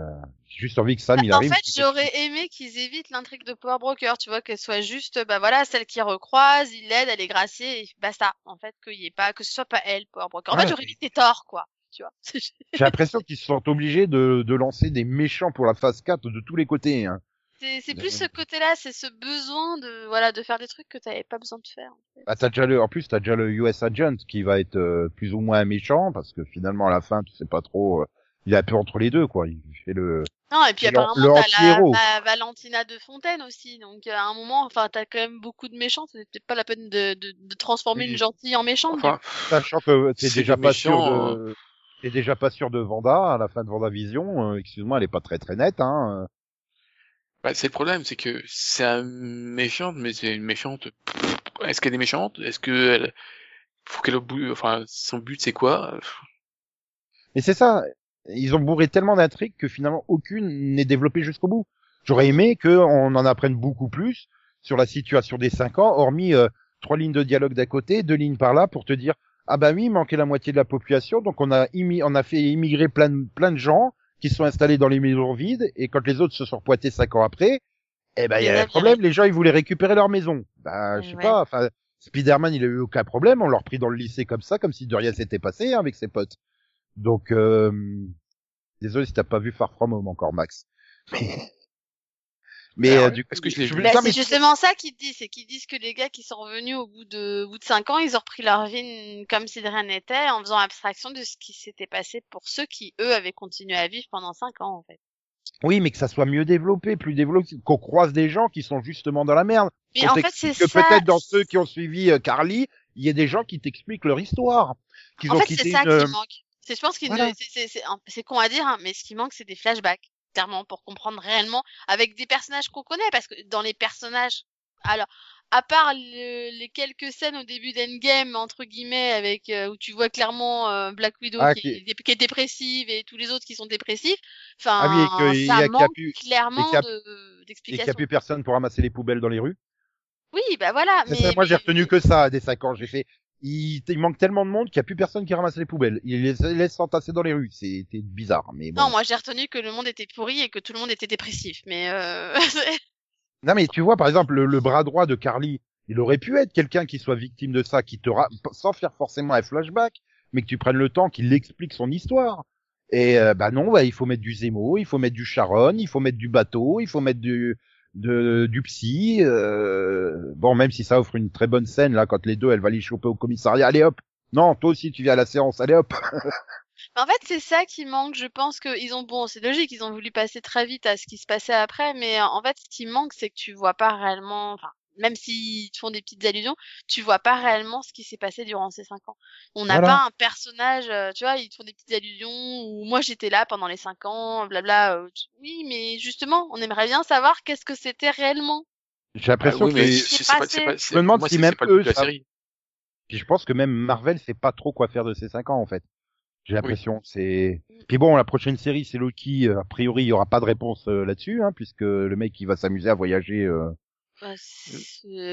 j'ai juste envie que Sam il Bah, en arrive. fait, qu'il- j'aurais aimé qu'ils évitent l'intrigue de Power Broker, tu vois, qu'elle soit juste, bah voilà, celle qui recroise, il l'aide, elle est graciée, et basta. En fait, qu'il y ait pas, que ce soit pas elle, Power Broker. En Ouais, fait, j'aurais évité tort, quoi. Tu vois. *laughs* J'ai l'impression qu'ils se sont obligés de, de lancer des méchants pour la phase 4 de tous les côtés. Hein. C'est c'est plus ce côté-là, c'est ce besoin de, voilà, de faire des trucs que t'avais pas besoin de faire. en fait. Bah, t'as déjà le, en plus, t'as déjà le US Agent qui va être euh, plus ou moins méchant parce que finalement à la fin, tu sais pas trop. euh, il est un peu entre les deux, quoi. Il fait le. Non, et puis le- apparemment, le t'as la. Va- Valentina de Fontaine aussi. Donc, à un moment, enfin, t'as quand même beaucoup de méchants. C'est peut-être pas la peine de, de, de transformer Oui. une gentille en méchante. Enfin, Sachant que t'es C'est déjà pas sûr de. T'es déjà pas sûr de Vanda à la fin de Vendavision. Euh, Excuse-moi, elle est pas très très nette, hein. bah, c'est le problème, c'est que c'est un méchante, mais c'est une méchante. Est-ce qu'elle est méchante? Est-ce que elle, faut qu'elle au bout, enfin, son but c'est quoi? Mais c'est ça. Ils ont bourré tellement d'intrigues que finalement aucune n'est développée jusqu'au bout. J'aurais aimé qu'on en apprenne beaucoup plus sur la situation des cinq ans, hormis euh, trois lignes de dialogue d'à côté, deux lignes par là, pour te dire ah bah oui, il manquait la moitié de la population, donc on a on a fait immigrer plein de, plein de gens qui se sont installés dans les maisons vides, et quand les autres se sont pointés cinq ans après, eh ben il y a un problème, les gens ils voulaient récupérer leur maison. Bah je sais Ouais. pas, enfin Spider-Man il a eu aucun problème, on l'a repris dans le lycée comme ça, comme si de rien s'était passé hein, avec ses potes. Donc, euh, désolé si t'as pas vu Far From Home encore, Max. Mais, *laughs* mais Alors, euh, du coup, est-ce que je l'ai vu Bah, c'est justement ça qu'ils disent, c'est qu'ils disent que les gars qui sont revenus au bout de, au bout de cinq ans, ils ont repris leur vie comme si de rien n'était, en faisant abstraction de ce qui s'était passé pour ceux qui, eux, avaient continué à vivre pendant cinq ans, en fait. Oui, mais que ça soit mieux développé, plus développé, qu'on croise des gens qui sont justement dans la merde. Mais en fait, c'est que ça. peut-être dans ceux qui ont suivi euh, Carly, il y a des gens qui t'expliquent leur histoire. Qu'ils En ont fait, quitté c'est ça une... euh, qui manque. C'est, je pense qu'il Voilà. c'est, c'est, c'est, un- c'est con à dire, hein, mais ce qui manque, c'est des flashbacks, clairement, pour comprendre réellement, avec des personnages qu'on connaît, parce que dans les personnages, alors, à part le- les quelques scènes au début d'Endgame, entre guillemets, avec, euh, où tu vois clairement euh, Black Widow Ah, qui, qui- est, dé- qui est dépressive et tous les autres qui sont dépressifs, enfin, Ah oui, et que- il y a- ça y a manque plus- clairement et qu'il y a- de, et qu'il n'y d'explications. a plus personne pour ramasser les poubelles dans les rues. Oui, bah voilà, mais, ça, moi, j'ai mais- retenu que ça des 5 ans. J'ai fait, il, il manque tellement de monde qu'il n'y a plus personne qui ramasse les poubelles. Il les laisse s'entasser dans les rues. C'était bizarre, mais bon. Non, moi j'ai retenu que le monde était pourri et que tout le monde était dépressif, mais euh... *laughs* Non, mais tu vois, par exemple, le, le bras droit de Carly, il aurait pu être quelqu'un qui soit victime de ça, qui te ra- sans faire forcément un flashback, mais que tu prennes le temps qu'il explique son histoire. Et euh, bah non, bah, il faut mettre du Zemo, il faut mettre du Sharon, il faut mettre du bateau, il faut mettre du de, du psy. euh, bon, même si ça offre une très bonne scène là, quand les deux, elle va les choper au commissariat. Allez hop. Non, toi aussi tu viens à la séance. Allez hop. *laughs* En fait, c'est ça qui manque. Je pense que ils ont bon, c'est logique, ils ont voulu passer très vite à ce qui se passait après, mais en fait, ce qui manque, c'est que tu vois pas réellement, enfin, même s'ils te font des petites allusions, tu vois pas réellement ce qui s'est passé durant ces cinq ans. On n'a Voilà. pas un personnage, euh, tu vois, ils te font des petites allusions où moi j'étais là pendant les cinq ans, blabla. euh, oui, mais justement, on aimerait bien savoir qu'est-ce que c'était réellement. J'ai l'impression Ah oui, mais que c'est pas, pas, c'est- me demande moi, si même eux la série. Puis je pense que même Marvel sait pas trop quoi faire de ces 5 ans en fait. J'ai l'impression c'est Mm. puis bon la prochaine série c'est Loki euh, a priori il y aura pas de réponse euh, là-dessus hein, puisque le mec il va s'amuser à voyager euh, Bah,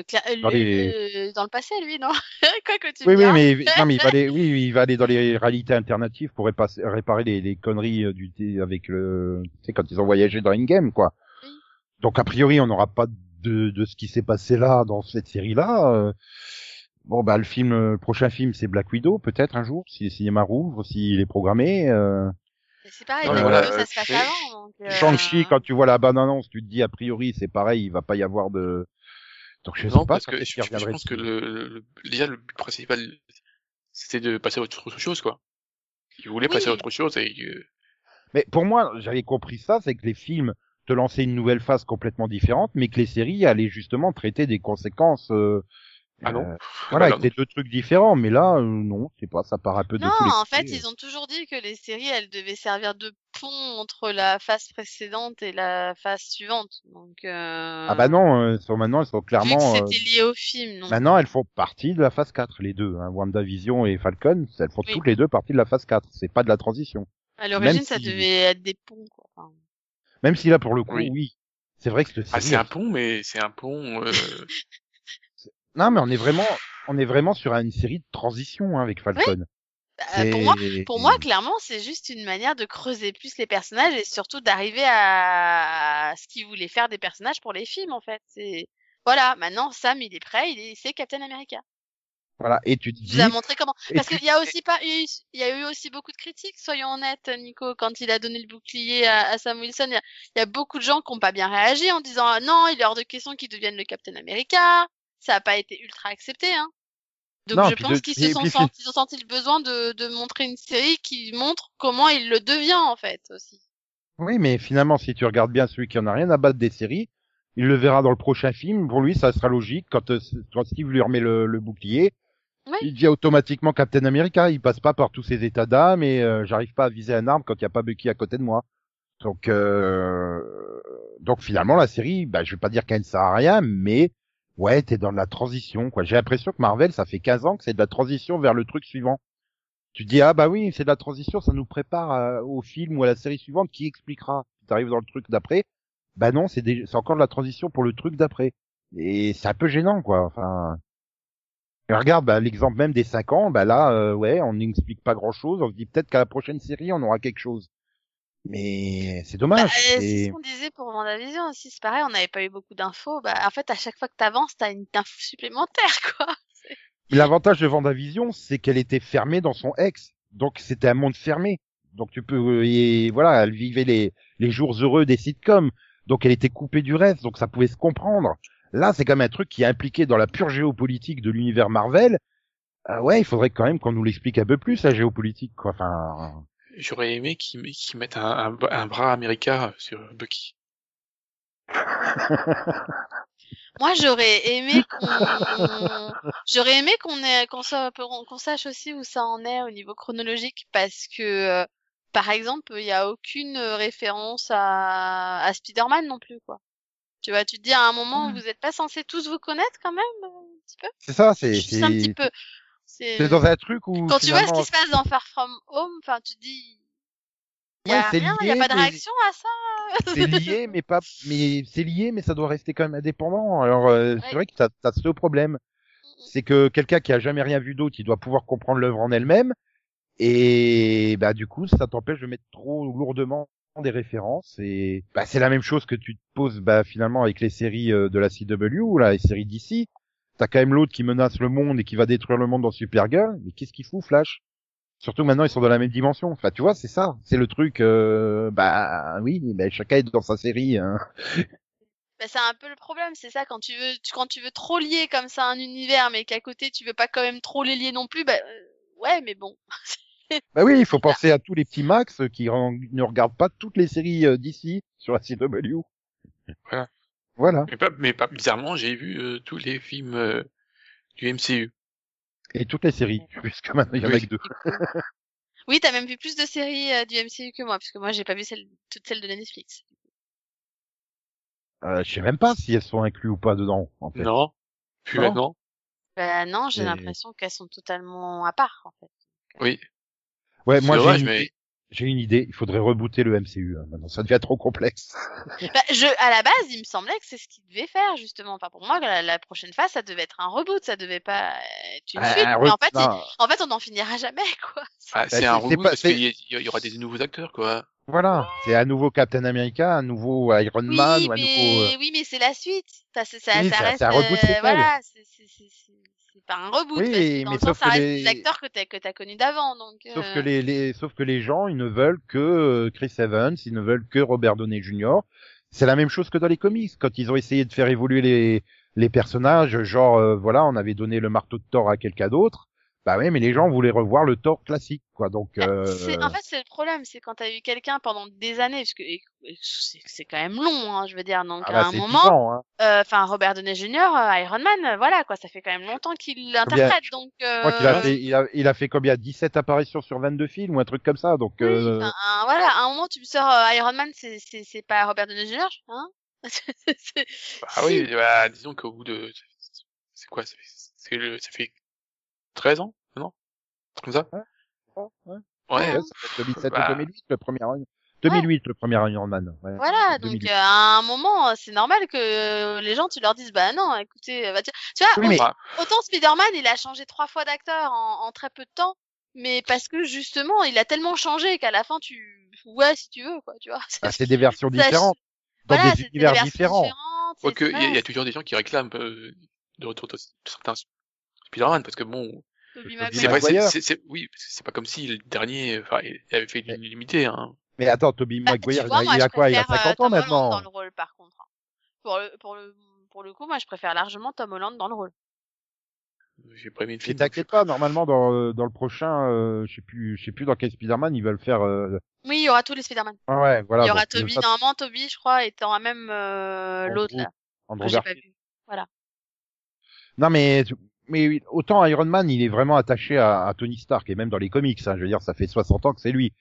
clair- Dans lui, les- euh, dans le passé, lui, non? *laughs* Quoi que tu Oui, oui, mais non, mais il va aller, *laughs* oui, il va aller dans les réalités alternatives pour répa- réparer les, les conneries euh, du avec le, tu sais, quand ils ont voyagé dans Endgame, quoi. Oui. Donc a priori, on n'aura pas de, de ce qui s'est passé là dans cette série-là. euh. Bon, bah le film, euh, le prochain film, c'est Black Widow, peut-être un jour, si les cinémas rouvrent, s'il est programmé. Euh... Mais C'est pareil, Non, voilà, ça se passe avant. Donc, euh, Shang-Chi, quand tu vois la bonne annonce, tu te dis a priori, c'est pareil, il va pas y avoir de. Donc je sais non, pas parce que je, je pense que le, le- déjà le but principal, c'était de passer à autre, chose, quoi. Ils voulaient passer à Oui. autre chose et Mais pour moi, j'avais compris ça, c'est que les films te lançaient une nouvelle phase complètement différente, mais que les séries allaient justement traiter des conséquences. euh, Ah non. euh, *laughs* voilà, avec des deux trucs différents. Mais là, euh, non, je sais pas, ça part un peu de Non, tous les en fait, ils ont toujours dit que les séries, elles devaient servir de pont entre la phase précédente et la phase suivante. Donc, euh... Ah bah non, euh, sont maintenant, elles sont clairement. euh, c'était lié au film, non. Maintenant, elles font partie de la phase 4, les deux. Hein, WandaVision et Falcon, elles font Oui. toutes les deux partie de la phase 4. C'est pas de la transition. À l'origine, ça si- devait être des ponts, quoi. Enfin, Même si là, pour le coup, oui. Oui. C'est vrai que le ah, c'est un pont, mais c'est un pont. Euh... *laughs* Non, mais on est vraiment, on est vraiment sur une série de transition hein, avec Falcon. bah, pour moi, C'est- pour moi, clairement, c'est juste une manière de creuser plus les personnages et surtout d'arriver à ce qu'ils voulaient faire des personnages pour les films, en fait. C'est voilà. Maintenant, Sam, il est prêt, il est, c'est Captain America. Voilà. Et tu te Il dis, nous a montré comment. Parce qu'il y a aussi pas eu, il y a eu aussi beaucoup de critiques, soyons honnêtes, Nico, quand il a donné le bouclier à, à Sam Wilson, il y, a, il y a beaucoup de gens qui ont pas bien réagi en disant ah non, il est hors de question qu'il devienne le Captain America. Ça a pas été ultra accepté, hein. Donc Non, je pense qu'ils se sont sentis, ils ont senti le besoin de, de montrer une série qui montre comment il le devient en fait aussi. Oui, mais finalement, si tu regardes bien celui qui en a rien à battre des séries, il le verra dans le prochain film. Pour lui, ça sera logique. Quand, euh, quand Steve lui remet le, le bouclier, Oui. il devient automatiquement Captain America. Il passe pas par tous ses états d'âme et euh, j'arrive pas à viser un arbre quand il y a pas Bucky à côté de moi. Donc, euh, donc finalement, la série, bah, je vais pas dire qu'elle ne sert à rien, mais ouais, t'es dans la transition. quoi. J'ai l'impression que Marvel, ça fait 15 ans que c'est de la transition vers le truc suivant. Tu dis ah bah oui c'est de la transition, ça nous prépare euh, au film ou à la série suivante qui expliquera. Tu arrives dans le truc d'après, bah non c'est encore de la transition pour le truc d'après. Et c'est un peu gênant quoi. Enfin, regarde bah, l'exemple même des 5 ans, bah là euh, ouais on n'explique pas grand chose, on se dit peut-être qu'à la prochaine série on aura quelque chose. Mais c'est Bah, dommage. euh, c'est ce qu'on disait pour WandaVision aussi, c'est pareil, on n'avait pas eu beaucoup d'infos. Bah, en fait, à chaque fois que t'avances, t'as une info supplémentaire, *laughs* quoi. L'avantage de Vendavision, c'est qu'elle était fermée dans son ex. Donc c'était un monde fermé. Donc tu peux et voilà, elle vivait les les jours heureux des sitcoms. Donc elle était coupée du reste, donc ça pouvait se comprendre. Là, c'est quand même un truc qui est impliqué dans la pure géopolitique de l'univers Marvel. Ah ouais, il faudrait quand même qu'on nous l'explique un peu plus la géopolitique quoi. Enfin, J'aurais aimé qu'ils mettent un, un, un bras américain sur Bucky. *laughs* Moi, j'aurais aimé qu'on, *laughs* j'aurais aimé qu'on ait, qu'on soit, qu'on sache aussi où ça en est au niveau chronologique, parce que, euh, par exemple, il y a aucune référence à, à Spider-Man non plus, quoi. Tu vois, tu te dis à un moment, Ouais. vous n'êtes pas censés tous vous connaître quand même, euh, un petit peu? c'est ça, c'est Juste un petit c'est peu. C'est, dans un truc où quand tu vois ce qui se passe dans Far From Home, enfin, tu te dis, il y a rien, il y a pas de mais- réaction à ça. c'est *laughs* lié, mais pas, mais c'est lié, mais ça doit rester quand même indépendant. Alors euh, Ouais. c'est vrai que t'as as ce problème, c'est que quelqu'un qui a jamais rien vu d'autre, il doit pouvoir comprendre l'œuvre en elle-même, et bah du coup ça t'empêche de mettre trop lourdement des références. Et bah c'est la même chose que tu te poses bah finalement avec les séries euh, de la CW ou là, les séries d'ici. T'as quand même l'autre qui menace le monde et qui va détruire le monde dans Supergirl, mais qu'est-ce qu'il fout Flash? Surtout maintenant, ils sont dans la même dimension. Enfin, tu vois, c'est ça. C'est le truc. euh, bah oui, bah, chacun est dans sa série. Hein. Bah, c'est un peu le problème, c'est ça quand tu veux tu, quand tu veux trop lier comme ça un univers mais qu'à côté tu veux pas quand même trop les lier non plus bah euh, ouais mais bon. Bah oui, il faut penser à tous les petits Max qui ne regardent pas toutes les séries euh, d'ici sur la CW. Voilà. Voilà. Mais pas, mais pas bizarrement, j'ai vu euh, tous les films euh, du MCU. Et toutes les séries, puisque maintenant il y en a Oui. que deux. Oui, t'as même vu plus de séries euh, du MCU que moi parce que moi j'ai pas vu celle toutes celles de Netflix. Euh, je sais même pas si elles sont incluses ou pas dedans. En fait. Non, plus Non. maintenant. Bah non, j'ai Et- l'impression qu'elles sont totalement à part en fait. Oui. Ouais, moi j'ai une, mais J'ai une idée, il faudrait rebooter le MCU. hein. Maintenant, ça devient trop complexe. Bah, je, à la base, il me semblait que c'est ce qu'il devait faire justement. Enfin, pour moi, la, la prochaine phase, ça devait être un reboot, ça devait pas être une suite. Ah, mais en fait, il- en fait, on n'en finira jamais, *laughs* quoi. Ah, c'est c'est- un c'est reboot pas- parce qu'il y, il y aura des nouveaux acteurs, quoi. Voilà, c'est un nouveau Captain America, un nouveau Iron Oui, Man ou un mais nouveau. euh, oui, mais c'est la suite. Ça, c'est- ça, Oui, ça ça- reste. c'est un reboot euh, voilà, c'est c'est- pas un reboot. Oui, mais sens, sauf ça que reste les- des acteurs que t'as que t'as connus d'avant, donc. Sauf euh, que les, les, sauf que les gens, ils ne veulent que euh, Chris Evans, ils ne veulent que Robert Downey Jr. C'est la même chose que dans les comics, quand ils ont essayé de faire évoluer les, les personnages, genre, euh, voilà, on avait donné le marteau de Thor à quelqu'un d'autre. Bah oui, mais les gens voulaient revoir le Thor classique, quoi. Donc, Bah, euh, En fait, c'est le problème, c'est quand t'as eu quelqu'un pendant des années, parce que c'est quand même long, hein, je veux dire. Donc ah à bah, un c'est moment, 10 ans, hein. euh, enfin Robert Downey Jr., euh, Iron Man, euh, voilà quoi, ça fait quand même longtemps qu'il l'interprète, donc. Euh, a fait, il a, il a fait combien 17 apparitions sur 22 films ou un truc comme ça. Donc, oui, euh, un- voilà, à un moment tu me sors euh, Iron Man, c'est c'est c'est pas Robert Downey Jr., hein *laughs* C'est- Ah oui, bah, disons qu'au bout de, c'est quoi, ça fait, c'est le, ça fait 13 ans, non? Comme ça? ouais, ouais. Ouais. Ouais, ça fait 2007 Bah. ou 2008, le premier, 2008, le premier Iron Man. Ouais, Voilà, donc 2008. euh, à un moment, c'est normal que euh, les gens, tu leur dises, bah non, écoutez, euh, bah, tu tu vois, Oui, mais- autant Spider-Man, il a changé trois fois d'acteur en, en très peu de temps, mais parce que justement, il a tellement changé qu'à la fin, tu, ouais, si tu veux, quoi, tu vois. Ah, *laughs* c'est des versions différentes, dans voilà, des c'est univers versions différents. quoique, il y, y a toujours des gens qui réclament, euh, de retour de certains Spider-Man, parce que bon, c'est pas, c'est, oui, c'est pas comme si le dernier, enfin, il avait fait une limité, hein. Mais attends, Toby Bah, Maguire, vois, il moi, a, il a quoi Il a préfère, 50 euh, ans Tom Holland maintenant. dans le rôle, par contre. hein. Pour le, pour le, pour le coup, moi, je préfère largement Tom Holland dans le rôle. J'ai pas aimé le film. t'inquiète pas, normalement dans, euh, dans le prochain, euh, je sais plus, je sais plus dans quel Spider-Man ils veulent faire. Euh... Oui, il y aura tous les Spider-Man. ah ouais, voilà. il y aura donc, Toby, pas- normalement, Toby, je crois, et même euh, l'autre, là, Andrew que j'ai pas vu. Non mais mais autant Iron Man, il est vraiment attaché à, à Tony Stark et même dans les comics, hein, je veux dire, ça fait 60 ans que c'est lui.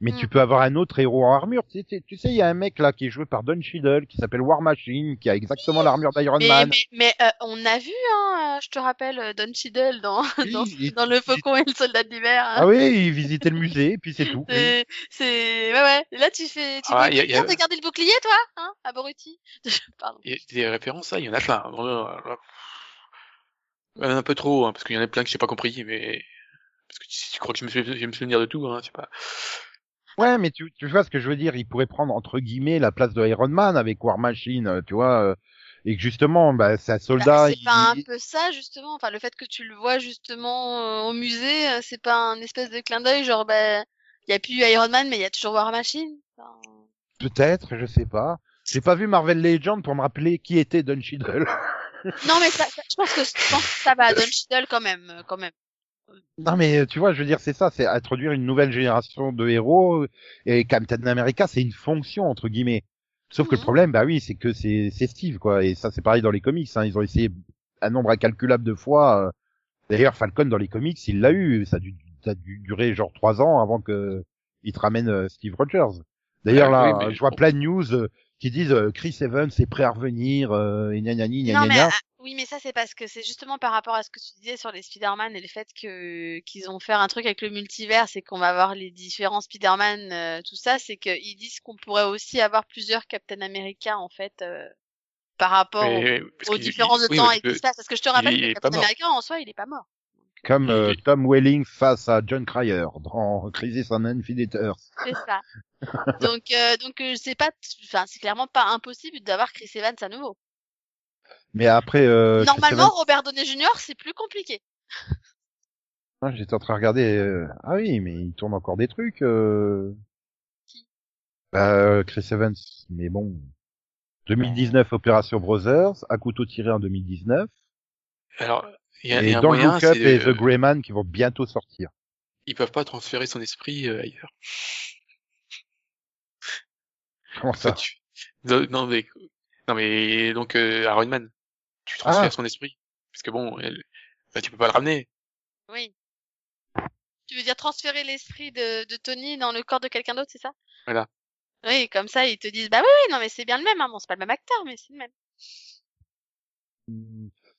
Mais Mm. tu peux avoir un autre héros en armure. Tu sais, tu sais, il y a un mec là qui est joué par Don Cheadle, qui s'appelle War Machine, qui a exactement l'armure d'Iron Man. mais, mais euh, on a vu, hein, euh, je te rappelle, euh, Don Cheadle dans, Oui, *laughs* dans, il- dans Le Faucon et le Soldat d'hiver. hein. Ah oui, il visitait le musée, et puis c'est *laughs* tout. C'est, c'est, ouais, ouais. Là, tu fais, tu Ah, fais, y a- y a- de garder le bouclier, toi, hein, abruti. *laughs* Pardon. Il y a des références, là, il y en a plein. Vraiment, euh, Il y en a un peu trop, hein, parce qu'il y en a plein que j'ai pas compris, mais, parce que si tu crois que je me, suis, je vais me souvenir de tout, hein, c'est pas. Ouais, mais tu, tu vois ce que je veux dire, il pourrait prendre entre guillemets la place de Iron Man avec War Machine, tu vois, euh, et que justement, bah, c'est un soldat. Bah, c'est il- pas un peu ça, justement. Enfin, le fait que tu le vois, justement, euh, au musée, euh, c'est pas un espèce de clin d'œil, genre, bah, il y a plus Iron Man, mais il y a toujours War Machine. Enfin, Peut-être, je sais pas. J'ai pas vu Marvel Legends pour me rappeler qui était Don Cheadle. *laughs* Non, mais ça, ça- je pense que je pense que ça va à Don Cheadle quand même, euh, quand même. non mais tu vois, je veux dire, c'est ça, c'est introduire une nouvelle génération de héros et Captain America, c'est une fonction entre guillemets. Sauf que le Mhm. problème, bah oui, c'est que c'est c'est Steve quoi, et ça c'est pareil dans les comics. Hein, ils ont essayé un nombre incalculable de fois. euh. D'ailleurs, Falcon dans les comics, il l'a eu. Ça a dû, ça a dû durer genre trois ans avant que il te ramène euh, Steve Rogers. D'ailleurs Ah, là, oui, mais je vois plein de news euh, qui disent euh, Chris Evans est prêt à revenir, euh, et gna gna Non, mais ah, oui, mais ça c'est parce que c'est justement par rapport à ce que tu disais sur les Spider-Man et le fait que qu'ils ont fait un truc avec le multivers, c'est qu'on va avoir les différents Spider-Man, euh, tout ça, c'est qu'ils disent qu'on pourrait aussi avoir plusieurs Captain America en fait euh, par rapport aux- Mais- aux différences de oui, temps et tout ça. Parce que je te rappelle que Captain. America en soi, il est pas mort. Comme euh, Tom Welling face à John Cryer dans Crisis on Infinite Earth. C'est ça. donc euh, donc euh, c'est pas, enfin c'est clairement pas impossible d'avoir Chris Evans à nouveau. Mais après, euh, Normalement, Evans- Robert Downey Jr. c'est plus compliqué. Ah, J'étais en train de regarder. euh, Ah oui, mais il tourne encore des trucs. Euh... Qui? Bah, euh, Chris Evans. Mais bon. 2019, Opération Brothers, à couteau tiré en 2019. Alors, y a, il y Et a un dans moyen, Look Up c'est, et euh, The Greyman qui vont bientôt sortir. ils peuvent pas transférer son esprit euh, ailleurs. *laughs* Comment ça? Tu- Non, non, mais, non, mais, donc, euh, Iron Man, tu transfères Ah. son esprit. Parce que bon, elle, bah, tu peux pas le ramener. Oui. Tu veux dire transférer l'esprit de, de Tony dans le corps de quelqu'un d'autre, c'est ça? Voilà. Oui, comme ça, ils te disent, bah oui, oui, non, mais c'est bien le même, hein. Bon, c'est pas le même acteur, mais c'est le même.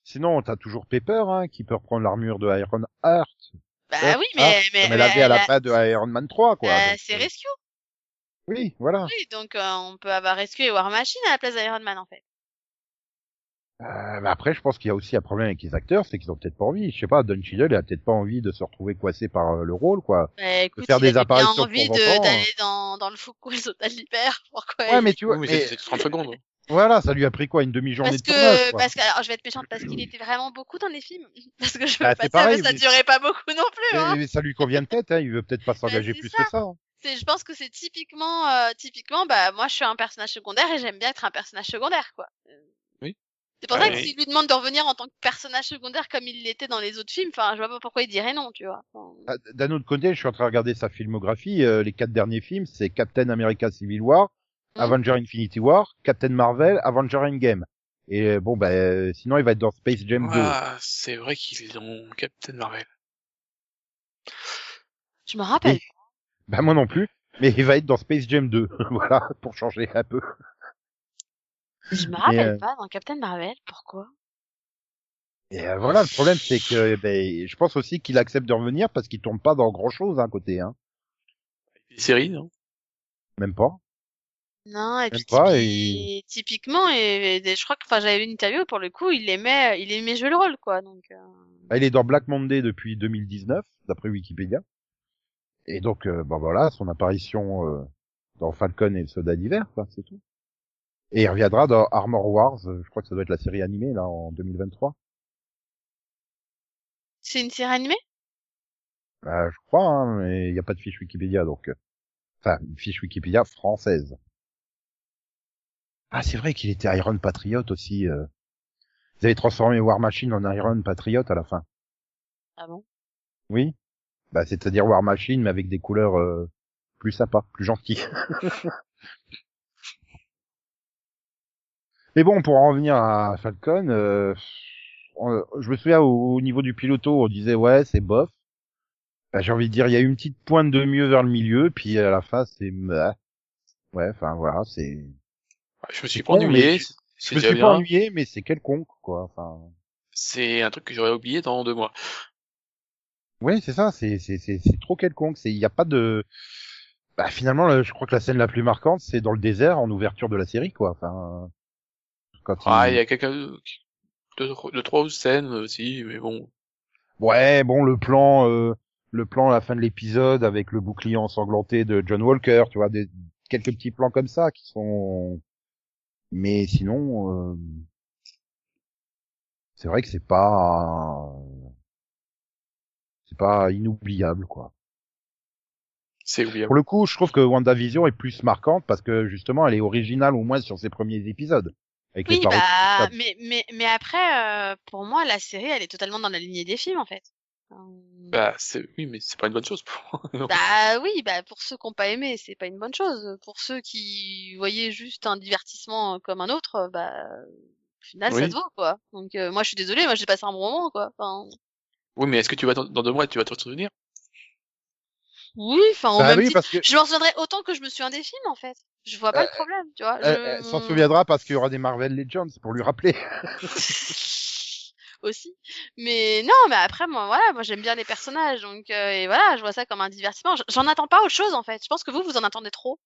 Sinon, t'as toujours Pepper, hein, qui peut reprendre l'armure de Iron Heart. Bah Ah, oui, mais, ah, mais, Comme elle avait à la fin de Iron Man 3, quoi. euh, donc, c'est euh, Rescue. Oui, voilà. Oui, donc euh, on peut avoir Rescue et War Machine à la place d'Iron Man en fait. Euh, mais après, je pense qu'il y a aussi un problème avec les acteurs, c'est qu'ils ont peut-être pas envie. Je sais pas, Don Cheadle, il a peut-être pas envie de se retrouver coincé par euh, le rôle, quoi. Bah, écoute, faire il des bien apparitions de envie de- d'aller dans, dans le Foucault le Total. Pourquoi Ouais, mais tu vois, mais mais c'est c'est 30 secondes. Voilà, ça lui a pris quoi, une demi-journée de tournage, que, quoi. parce que, alors je vais être méchante parce qu'il était vraiment beaucoup dans les films. *laughs* Parce que je veux Bah, pas mais pareil, ça mais- durait pas beaucoup non plus, hein. Et ça lui convient peut-être, hein, il veut peut-être pas s'engager c'est plus ça. que ça. hein. C'est, je pense que c'est typiquement, euh, typiquement, bah, moi, je suis un personnage secondaire et j'aime bien être un personnage secondaire, quoi. Euh, Oui. C'est pour Ouais, ça que mais- s'il lui demande de revenir en tant que personnage secondaire comme il l'était dans les autres films, enfin, je vois pas pourquoi il dirait non, tu vois. Enfin, Ah, D'un autre côté, je suis en train de regarder sa filmographie, euh, les quatre derniers films, c'est Captain America Civil War, Mm. Avenger Infinity War, Captain Marvel, Avenger Endgame. Et euh, bon, bah, euh, sinon il va être dans Space Jam 2. Ah, c'est vrai qu'ils ont Captain Marvel. je me rappelle. Oui. Bah moi non plus, mais il va être dans Space Jam 2, *laughs* voilà, pour changer un peu. Je me rappelle euh, pas dans Captain Marvel. Pourquoi? Et euh, voilà, le problème c'est que ben, je pense aussi qu'il accepte de revenir parce qu'il tombe pas dans grand chose à côté, hein. Des séries, non? Même pas. Non, et puis pas, typi- typiquement, et, et je crois que, enfin, j'avais une interview pour le coup, il aimait, il aimait jouer le rôle, quoi. Donc, euh, Bah, il est dans Black Monday depuis 2019, d'après Wikipédia. Et donc, euh, bon voilà, son apparition euh, dans Falcon et le Soldat d'hiver, quoi, c'est tout. Et il reviendra dans Armor Wars, euh, je crois que ça doit être la série animée là en 2023. c'est une série animée? Bah, je crois, hein, mais il n'y a pas de fiche Wikipédia, donc, euh, enfin, une fiche Wikipédia française. Ah, c'est vrai qu'il était Iron Patriot aussi. euh. Ils avaient transformé War Machine en Iron Patriot à la fin. Ah bon? Oui. Bah, c'est-à-dire War Machine, mais avec des couleurs euh, plus sympas, plus gentilles. *laughs* mais bon, pour en revenir à Falcon, euh, on- je me souviens au, au niveau du piloto, on disait ouais, c'est bof. Bah, J'ai envie de dire, il y a une petite pointe de mieux vers le milieu, puis à la fin, c'est meh. ouais, enfin voilà, c'est. Je me suis pas ennuyé. mais c'est- Je me suis pas ennuyé, mais c'est quelconque, quoi. Enfin. C'est un truc que j'aurais oublié dans deux mois. Oui, c'est ça, c'est c'est c'est c'est trop quelconque. C'est il y a pas de. Bah finalement, le- je crois que la scène la plus marquante, c'est dans le désert en ouverture de la série, quoi. Enfin, quand Ah, il y a quelqu'un de, de, de trois scènes aussi, mais bon. Ouais, bon, le plan, euh, le plan à la fin de l'épisode avec le bouclier ensanglanté de John Walker, tu vois, des quelques petits plans comme ça qui sont. Mais sinon, euh, c'est vrai que c'est pas, c'est pas inoubliable, quoi. C'est oubliable. Pour le coup, je trouve que WandaVision est plus marquante parce que justement, elle est originale au moins sur ses premiers épisodes. Avec Oui, les bah, mais, mais, mais après, euh, pour moi, la série, elle est totalement dans la lignée des films, en fait. Euh, Bah, c'est, oui, mais c'est pas une bonne chose pour. Bah oui, bah pour ceux qui n'ont pas aimé, c'est pas une bonne chose. Pour ceux qui voyaient juste un divertissement euh, comme un autre, euh, bah au final ça Oui. se vaut quoi. Donc euh, moi je suis désolée, moi j'ai passé un bon moment quoi. Enfin, Oui, mais est-ce que tu vas dans, deux mois, tu vas te souvenir? oui, enfin Bah même oui, titre, parce que je m'en souviendrai autant que je me souviens des films en fait. Je vois pas Euh, le problème, tu vois. je... elle s'en souviendra parce qu'il y aura des Marvel Legends pour lui rappeler. *laughs* aussi. Mais non, mais après moi voilà, moi j'aime bien les personnages donc euh, et voilà, je vois ça comme un divertissement. J'en attends pas autre chose en fait. Je pense que vous vous en attendez trop.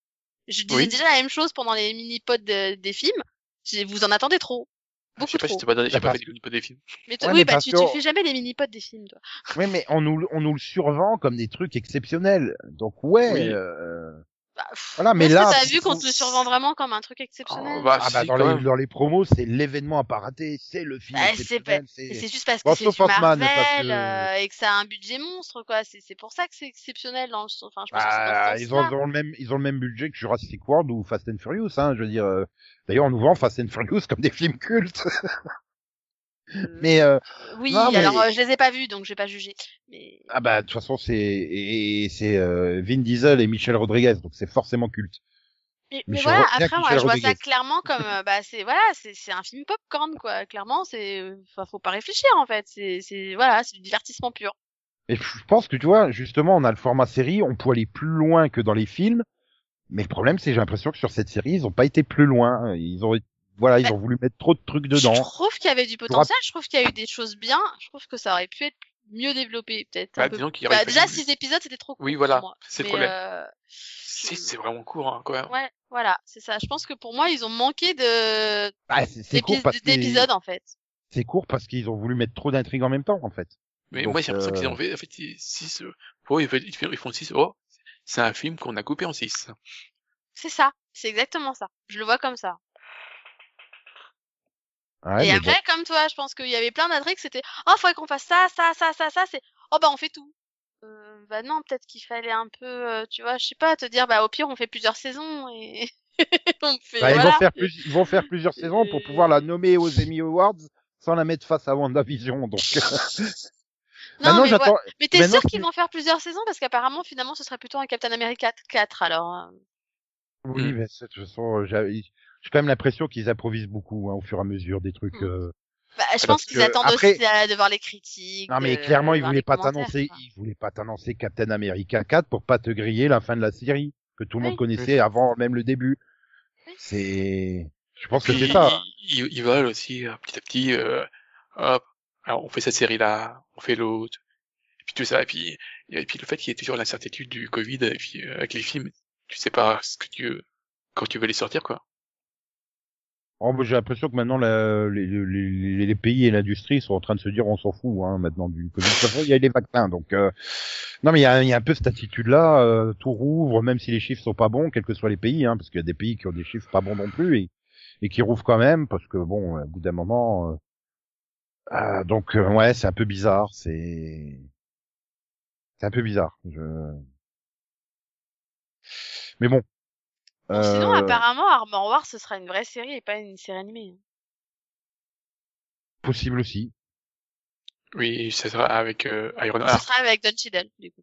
Je disais Oui. déjà la même chose pendant les mini-pods de- des films. Vous en attendez trop. Je Beaucoup sais pas, trop. j'ai pas, donné- j'ai Bah, pas fait des, des films. Mais t- Ouais, oui, mais bah tu, que- tu fais jamais les mini-pods des films, toi. oui, mais on nous, on nous le survend comme des trucs exceptionnels. Donc ouais. Oui. euh, Voilà, mais là, que t'as vu qu'on te le survend vraiment comme un truc exceptionnel Oh, bah, Ah bah dans les, dans les promos, c'est l'événement à pas rater, c'est le film Bah, c'est exceptionnel, c'est juste parce que Bon, c'est du Marvel parce que- euh, et que ça a un budget monstre, quoi. C'est c'est pour ça que c'est exceptionnel. Dans le... Enfin, je pense que Bah, c'est ils ont, ont le même, ils ont le même budget que Jurassic World ou Fast and Furious, hein. Je veux dire, euh, d'ailleurs, on nous vend Fast and Furious comme des films cultes. *laughs* Euh, mais euh, oui, non, mais- alors euh, je les ai pas vus, donc je vais pas juger. Mais ah bah de toute façon, c'est et, et c'est euh, Vin Diesel et Michel Rodriguez, donc c'est forcément culte. Mais, voilà, après, moi, je vois ça clairement comme, euh, bah, c'est, voilà, c'est, un film popcorn, quoi. Clairement, c'est, enfin, faut pas réfléchir, en fait. C'est, c'est, voilà, c'est du divertissement pur. Et je pense que tu vois, justement, on a le format série, on peut aller plus loin que dans les films. Mais le problème, c'est que j'ai l'impression que sur cette série, ils ont pas été plus loin. Ils ont, voilà, ils Bah, ont voulu mettre trop de trucs Je dedans. trouve qu'il y avait du potentiel, je trouve qu'il y a eu des choses bien, je trouve que ça aurait pu être mieux développé, peut-être. Bah, peu- disons qu'il aurait Bah, déjà, six épisodes, c'était trop court Oui, pour voilà, moi. c'est le problème. euh, c'est vraiment court, hein, quand même. Ouais, voilà, c'est ça. Je pense que pour moi, ils ont manqué de Ah, c'est c'est court d'épi- parce que d'épisodes, en fait. c'est court parce qu'ils ont voulu mettre trop d'intrigues en même temps en fait. Mais Donc, moi, j'ai l'impression euh, qu'ils ont fait, en fait, 6, oh, ils, font- ils font 6, oh, c'est un film qu'on a coupé en 6. C'est ça. C'est exactement ça. Je le vois comme ça. Ouais, Et après, bon. comme toi, je pense qu'il y avait plein d'intrigues, c'était oh, faudrait qu'on fasse ça, ça, ça, ça, ça, c'est oh bah on fait tout. Euh, bah non, peut-être qu'il fallait un peu, euh, tu vois, je sais pas, te dire bah au pire on fait plusieurs saisons et *laughs* on fait Bah, ils, vont faire plus, ils vont faire plusieurs saisons pour pouvoir la nommer aux *laughs* Emmy Awards sans la mettre face à WandaVision. Donc *laughs* Non, maintenant mais, ouais. mais t'es sûr qu'ils vont faire plusieurs saisons? Parce qu'apparemment finalement ce serait plutôt un Captain America 4 alors. euh. Oui, Mm. mais de toute façon, j'ai quand même l'impression qu'ils improvisent beaucoup hein, au fur et à mesure des trucs. Mm. euh. Bah, je pense qu'ils attendent après- aussi à- de voir les critiques. Non mais de clairement, ils voulaient pas t'annoncer, ils voulaient pas t'annoncer Captain America 4 pour pas te griller la fin de la série que tout le monde Oui. connaissait avant même le début. Oui. C'est, je pense que c'est ça. Ils, ils, veulent aussi, euh, petit à petit, euh, hop, alors on fait cette série-là, on fait l'autre, et puis tout ça, et puis, et puis le fait qu'il y ait toujours l'incertitude du Covid, et puis euh, avec les films, tu sais pas ce que tu, quand tu veux les sortir, quoi. Oh, bah, j'ai l'impression que maintenant la- les, les, les- pays et l'industrie sont en train de se dire on s'en fout hein, maintenant du Covid. Il y a les vaccins, donc euh, non mais il y a, y a un peu cette attitude-là, euh, tout rouvre, même si les chiffres sont pas bons, quels que soient les pays, hein, parce qu'il y a des pays qui ont des chiffres pas bons non plus et, et qui rouvrent quand même, parce que bon, au bout d'un moment, euh, ah, donc euh, ouais, c'est un peu bizarre, c'est c'est un peu bizarre. Je... Mais bon. Bon, Sinon, Euh, apparemment, Armor Wars, ce sera une vraie série et pas une série animée. hein. possible aussi. Oui, ça sera avec euh, Iron Ce Heart. sera avec Don Cheadle, du coup.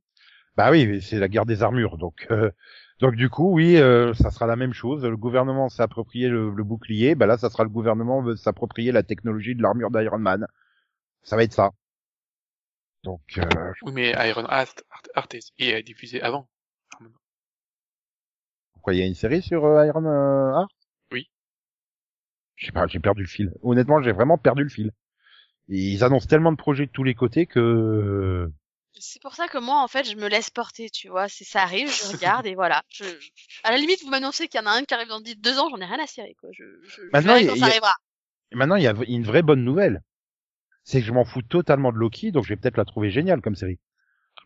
Bah oui, mais c'est la guerre des armures, donc euh, donc du coup oui, euh, ça sera la même chose. Le gouvernement s'est approprié le, le bouclier, bah là ça sera le gouvernement veut s'approprier la technologie de l'armure d'Iron Man. Ça va être ça. Donc euh, Oui, mais Iron Heart, Heart, Heart est, est diffusé avant. Pourquoi il y a une série sur euh, Iron euh, Heart? Oui. Je sais pas, j'ai perdu le fil. Honnêtement, j'ai vraiment perdu le fil. Et ils annoncent tellement de projets de tous les côtés que C'est pour ça que moi, en fait, je me laisse porter, tu vois. Si ça arrive, je regarde et voilà. Je... À la limite, vous m'annoncez qu'il y en a un qui arrive dans dix- deux ans, j'en ai rien à cirer, quoi. Je, je, je Maintenant, verrai il y a- quand il ça y a- arrivera. Et maintenant, il y a une vraie bonne nouvelle. C'est que je m'en fous totalement de Loki, donc je vais peut-être la trouver géniale comme série.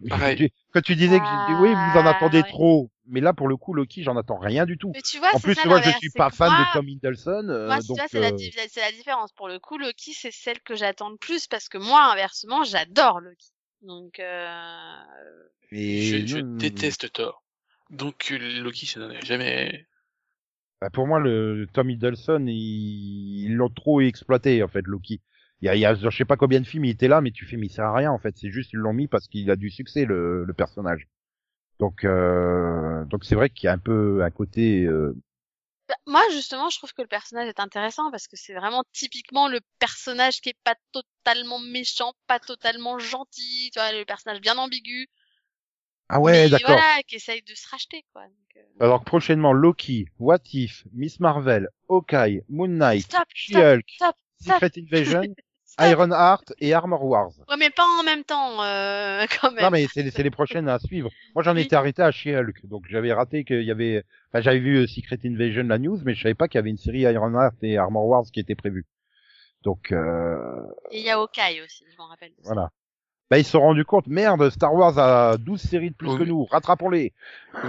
Pareil. Tu- Quand tu disais que j'ai dit, oui, vous en Ah, attendez ouais. trop. Mais là, pour le coup, Loki, j'en attends rien du tout. Mais tu vois, en plus, ça tu vois, je suis pas fan moi- de Tom Hiddleston. euh, Moi, tu donc, vois, c'est la, euh, di- c'est la différence. Pour le coup, Loki, c'est celle que j'attends le plus parce que moi, inversement, j'adore Loki. Donc, euh... et Je, je non, déteste Thor. Donc euh, Loki, ça n'en est jamais. bah, pour moi, le Tom Hiddleston, ils ils l'ont trop exploité, en fait, Loki. Il y a, y a, je sais pas combien de films il était là, mais tu fais, mais il sert à rien, en fait. C'est juste, ils l'ont mis parce qu'il a du succès, le, le personnage. Donc, euh, donc c'est vrai qu'il y a un peu un côté, euh, bah, moi, justement, je trouve que le personnage est intéressant parce que c'est vraiment typiquement le personnage qui est pas totalement méchant, pas totalement gentil, tu vois, le personnage bien ambigu. ah ouais, d'accord. voilà, qui essaye de se racheter, quoi. Donc, euh, Alors prochainement, Loki, What If, Miss Marvel, Hawkeye, Moon Knight, stop. Secret Invasion. *laughs* Iron Heart et Armor Wars. Ouais, mais pas en même temps, euh, *laughs* quand même. Non mais c'est les- c'est les prochaines à suivre. Moi j'en Oui. étais arrêté à She-Hulk, donc j'avais raté qu'il y avait. Enfin j'avais vu euh, Secret Invasion la news, mais je savais pas qu'il y avait une série Iron Heart et Armor Wars qui était prévue. Donc euh, Et il y a Hawkeye aussi, je m'en rappelle. voilà. Bah ils se sont rendus compte, merde, Star Wars a 12 séries de plus Oui. que nous, rattrapons-les.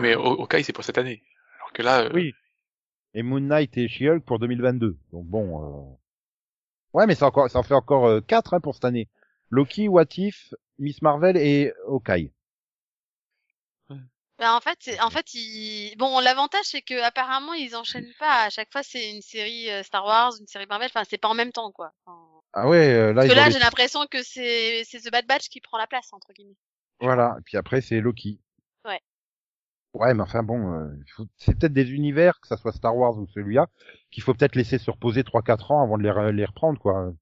Mais Hawkeye, c'est pour cette année. Alors que là, euh, Oui. Et Moon Knight et She-Hulk pour 2022. Donc bon. Euh... Ouais mais ça encore, ça en fait encore euh, 4 hein, pour cette année. Loki, What If, Miss Marvel et Hawkeye. Ben, en fait, en fait, ils... bon, l'avantage c'est que apparemment ils enchaînent pas. À chaque fois, c'est une série euh, Star Wars, une série Marvel. Enfin, c'est pas en même temps, quoi. Ah ouais, euh, là Parce que là, j'ai l'impression que c'est c'est The Bad Batch qui prend la place entre guillemets. Voilà, et puis après c'est Loki. Ouais. Mais enfin bon, euh, c'est peut-être des univers, que ça soit Star Wars ou celui-là, qu'il faut peut-être laisser se reposer 3-4 ans avant de les, re- les reprendre, quoi.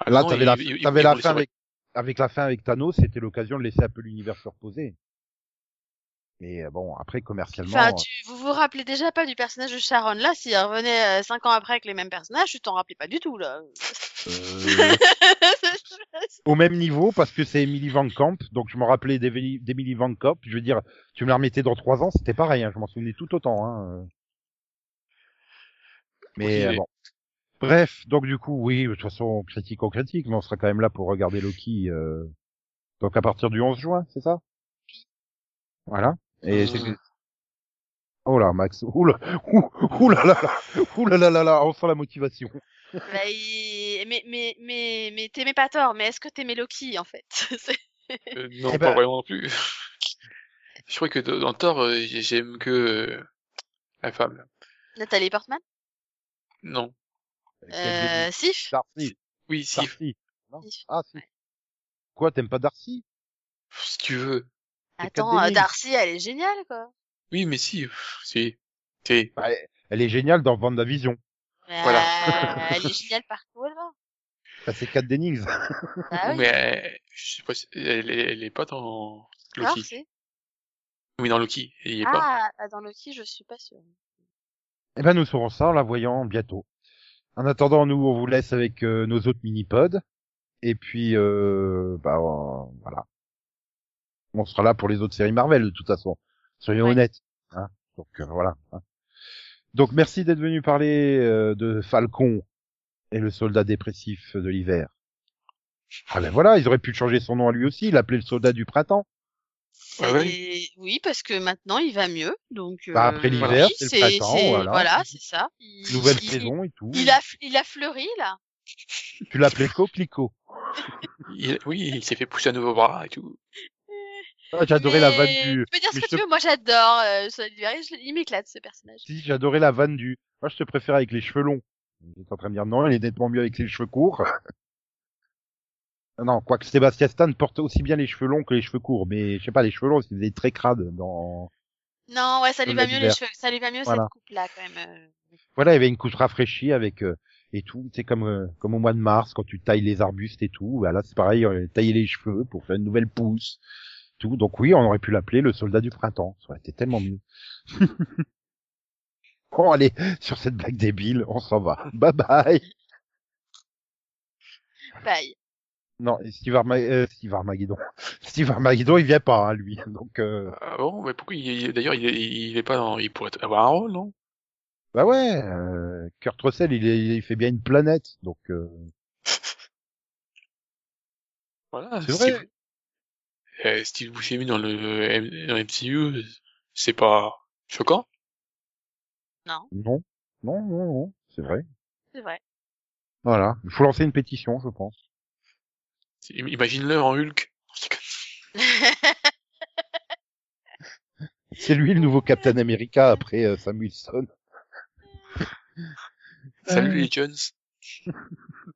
ah Là, t'avais la, ils la fin avec, avec la fin avec Thanos, c'était l'occasion de laisser un peu l'univers se reposer. Mais euh, bon, après commercialement, Enfin, tu, vous vous rappelez déjà pas du personnage de Sharon là S'il revenait euh, cinq ans après avec les mêmes personnages, tu t'en rappelais pas du tout là. Euh, *laughs* au même niveau parce que c'est Emily Van Camp, donc je me rappelais d'Emily Van Camp. Je veux dire, tu me la remettais dans trois ans, c'était pareil, hein, je m'en souvenais tout autant. Hein. Mais Oui, bon. Bref, donc du coup, oui, de toute façon, critique en critique, mais on sera quand même là pour regarder Loki. euh, Donc à partir du 11 juin, c'est ça? Voilà. Et c'est Euh. Oh là, Max. Ouh là, *laughs* ouh, ouh là là là, ouh là là là là, on sent la motivation. Bah, il- Mais, mais, mais, mais t'aimais pas Thor, mais est-ce que t'aimais Loki, en fait? *laughs* Euh, non, Eh pas ben- vraiment non plus. *laughs* Je crois que dans Thor, euh, j'ai- j'aime que euh, la femme. Nathalie Portman? Non. euh, Sif? Darcy. Oui, si, Darcy. Sif. ah, si. Ouais. Quoi, t'aimes pas Darcy? Si tu veux. Attends. Darcy, elle est géniale, quoi. Oui, mais si. Si. Si. Bah, Elle est géniale dans WandaVision. Voilà. euh, elle est *laughs* géniale partout elle va. Bah, c'est Kat Dennings. Ah oui, Mais euh, je sais pas si... elle, est- elle est pas dans Thor, Loki. c'est- Oui, dans Loki. Elle y est pas. Ah, ah, dans Loki, je suis pas sûre. Eh ben, nous saurons ça en la voyant bientôt. En attendant, nous, on vous laisse avec euh, nos autres mini-pods. Et puis, euh, bah, euh, voilà. On sera là pour les autres séries Marvel, de toute façon. Soyons Ouais. honnêtes. Hein Donc, euh, voilà. hein. Donc, merci d'être venu parler euh, de Falcon et le soldat dépressif de l'hiver. Ah ben voilà, ils auraient pu changer son nom à lui aussi, l'appeler le soldat du printemps. C'est- ouais. Oui, parce que maintenant, il va mieux. Donc, Bah, euh, après l'hiver, oui, c'est le printemps, voilà. c'est ça. Il, Nouvelle il- saison et tout. Il a, il a fleuri, là. Tu l'appelais Coquelicot. Il- Oui, il s'est fait pousser un nouveau bras et tout. Ah, j'adorais la vanne du... Tu peux dire ce que te- tu veux, moi j'adore. Euh, je- il m'éclate, ce personnage. Si, j'adorais la vanne du. Moi, je te préfère avec les cheveux longs. J'étais en train de dire non, il est nettement mieux avec les cheveux courts. non, quoique Sébastien Stan porte aussi bien les cheveux longs que les cheveux courts, mais je sais pas, les cheveux longs, il faisait très crade dans. Non, ouais, ça lui va mieux les cheveux. Ça lui va mieux Voilà. cette coupe-là, quand même. euh. Voilà, il y avait une couche rafraîchie avec euh, et tout. C'est comme euh, comme au mois de mars quand tu tailles les arbustes et tout. Voilà, c'est pareil, tailler les cheveux pour faire une nouvelle pousse. Tout. Donc oui, on aurait pu l'appeler le soldat du printemps. Ça aurait été tellement mieux. *laughs* bon, allez, sur cette blague débile, on s'en va. Bye bye. Bye. Non, Steve, Arma euh, Steve Armageddon. *laughs* Steve Armageddon, il vient pas, hein, lui. Donc, euh, Ah bon, mais pourquoi il, il- d'ailleurs, il, est- il est pas dans, il pourrait avoir un rôle, non? bah ouais, euh, Kurt Russell, il, est, il fait bien une planète. Donc, euh, *laughs* Voilà. C'est vrai. Euh, Steve Buscemi dans le, M- dans le MCU, c'est pas choquant? Non, non, non, non, non, c'est vrai. c'est vrai. Voilà, il faut lancer une pétition, je pense. Imagine-le en Hulk. *laughs* C'est lui le nouveau Captain America après euh, Sam Wilson. Salut Euh. les Jones. *laughs*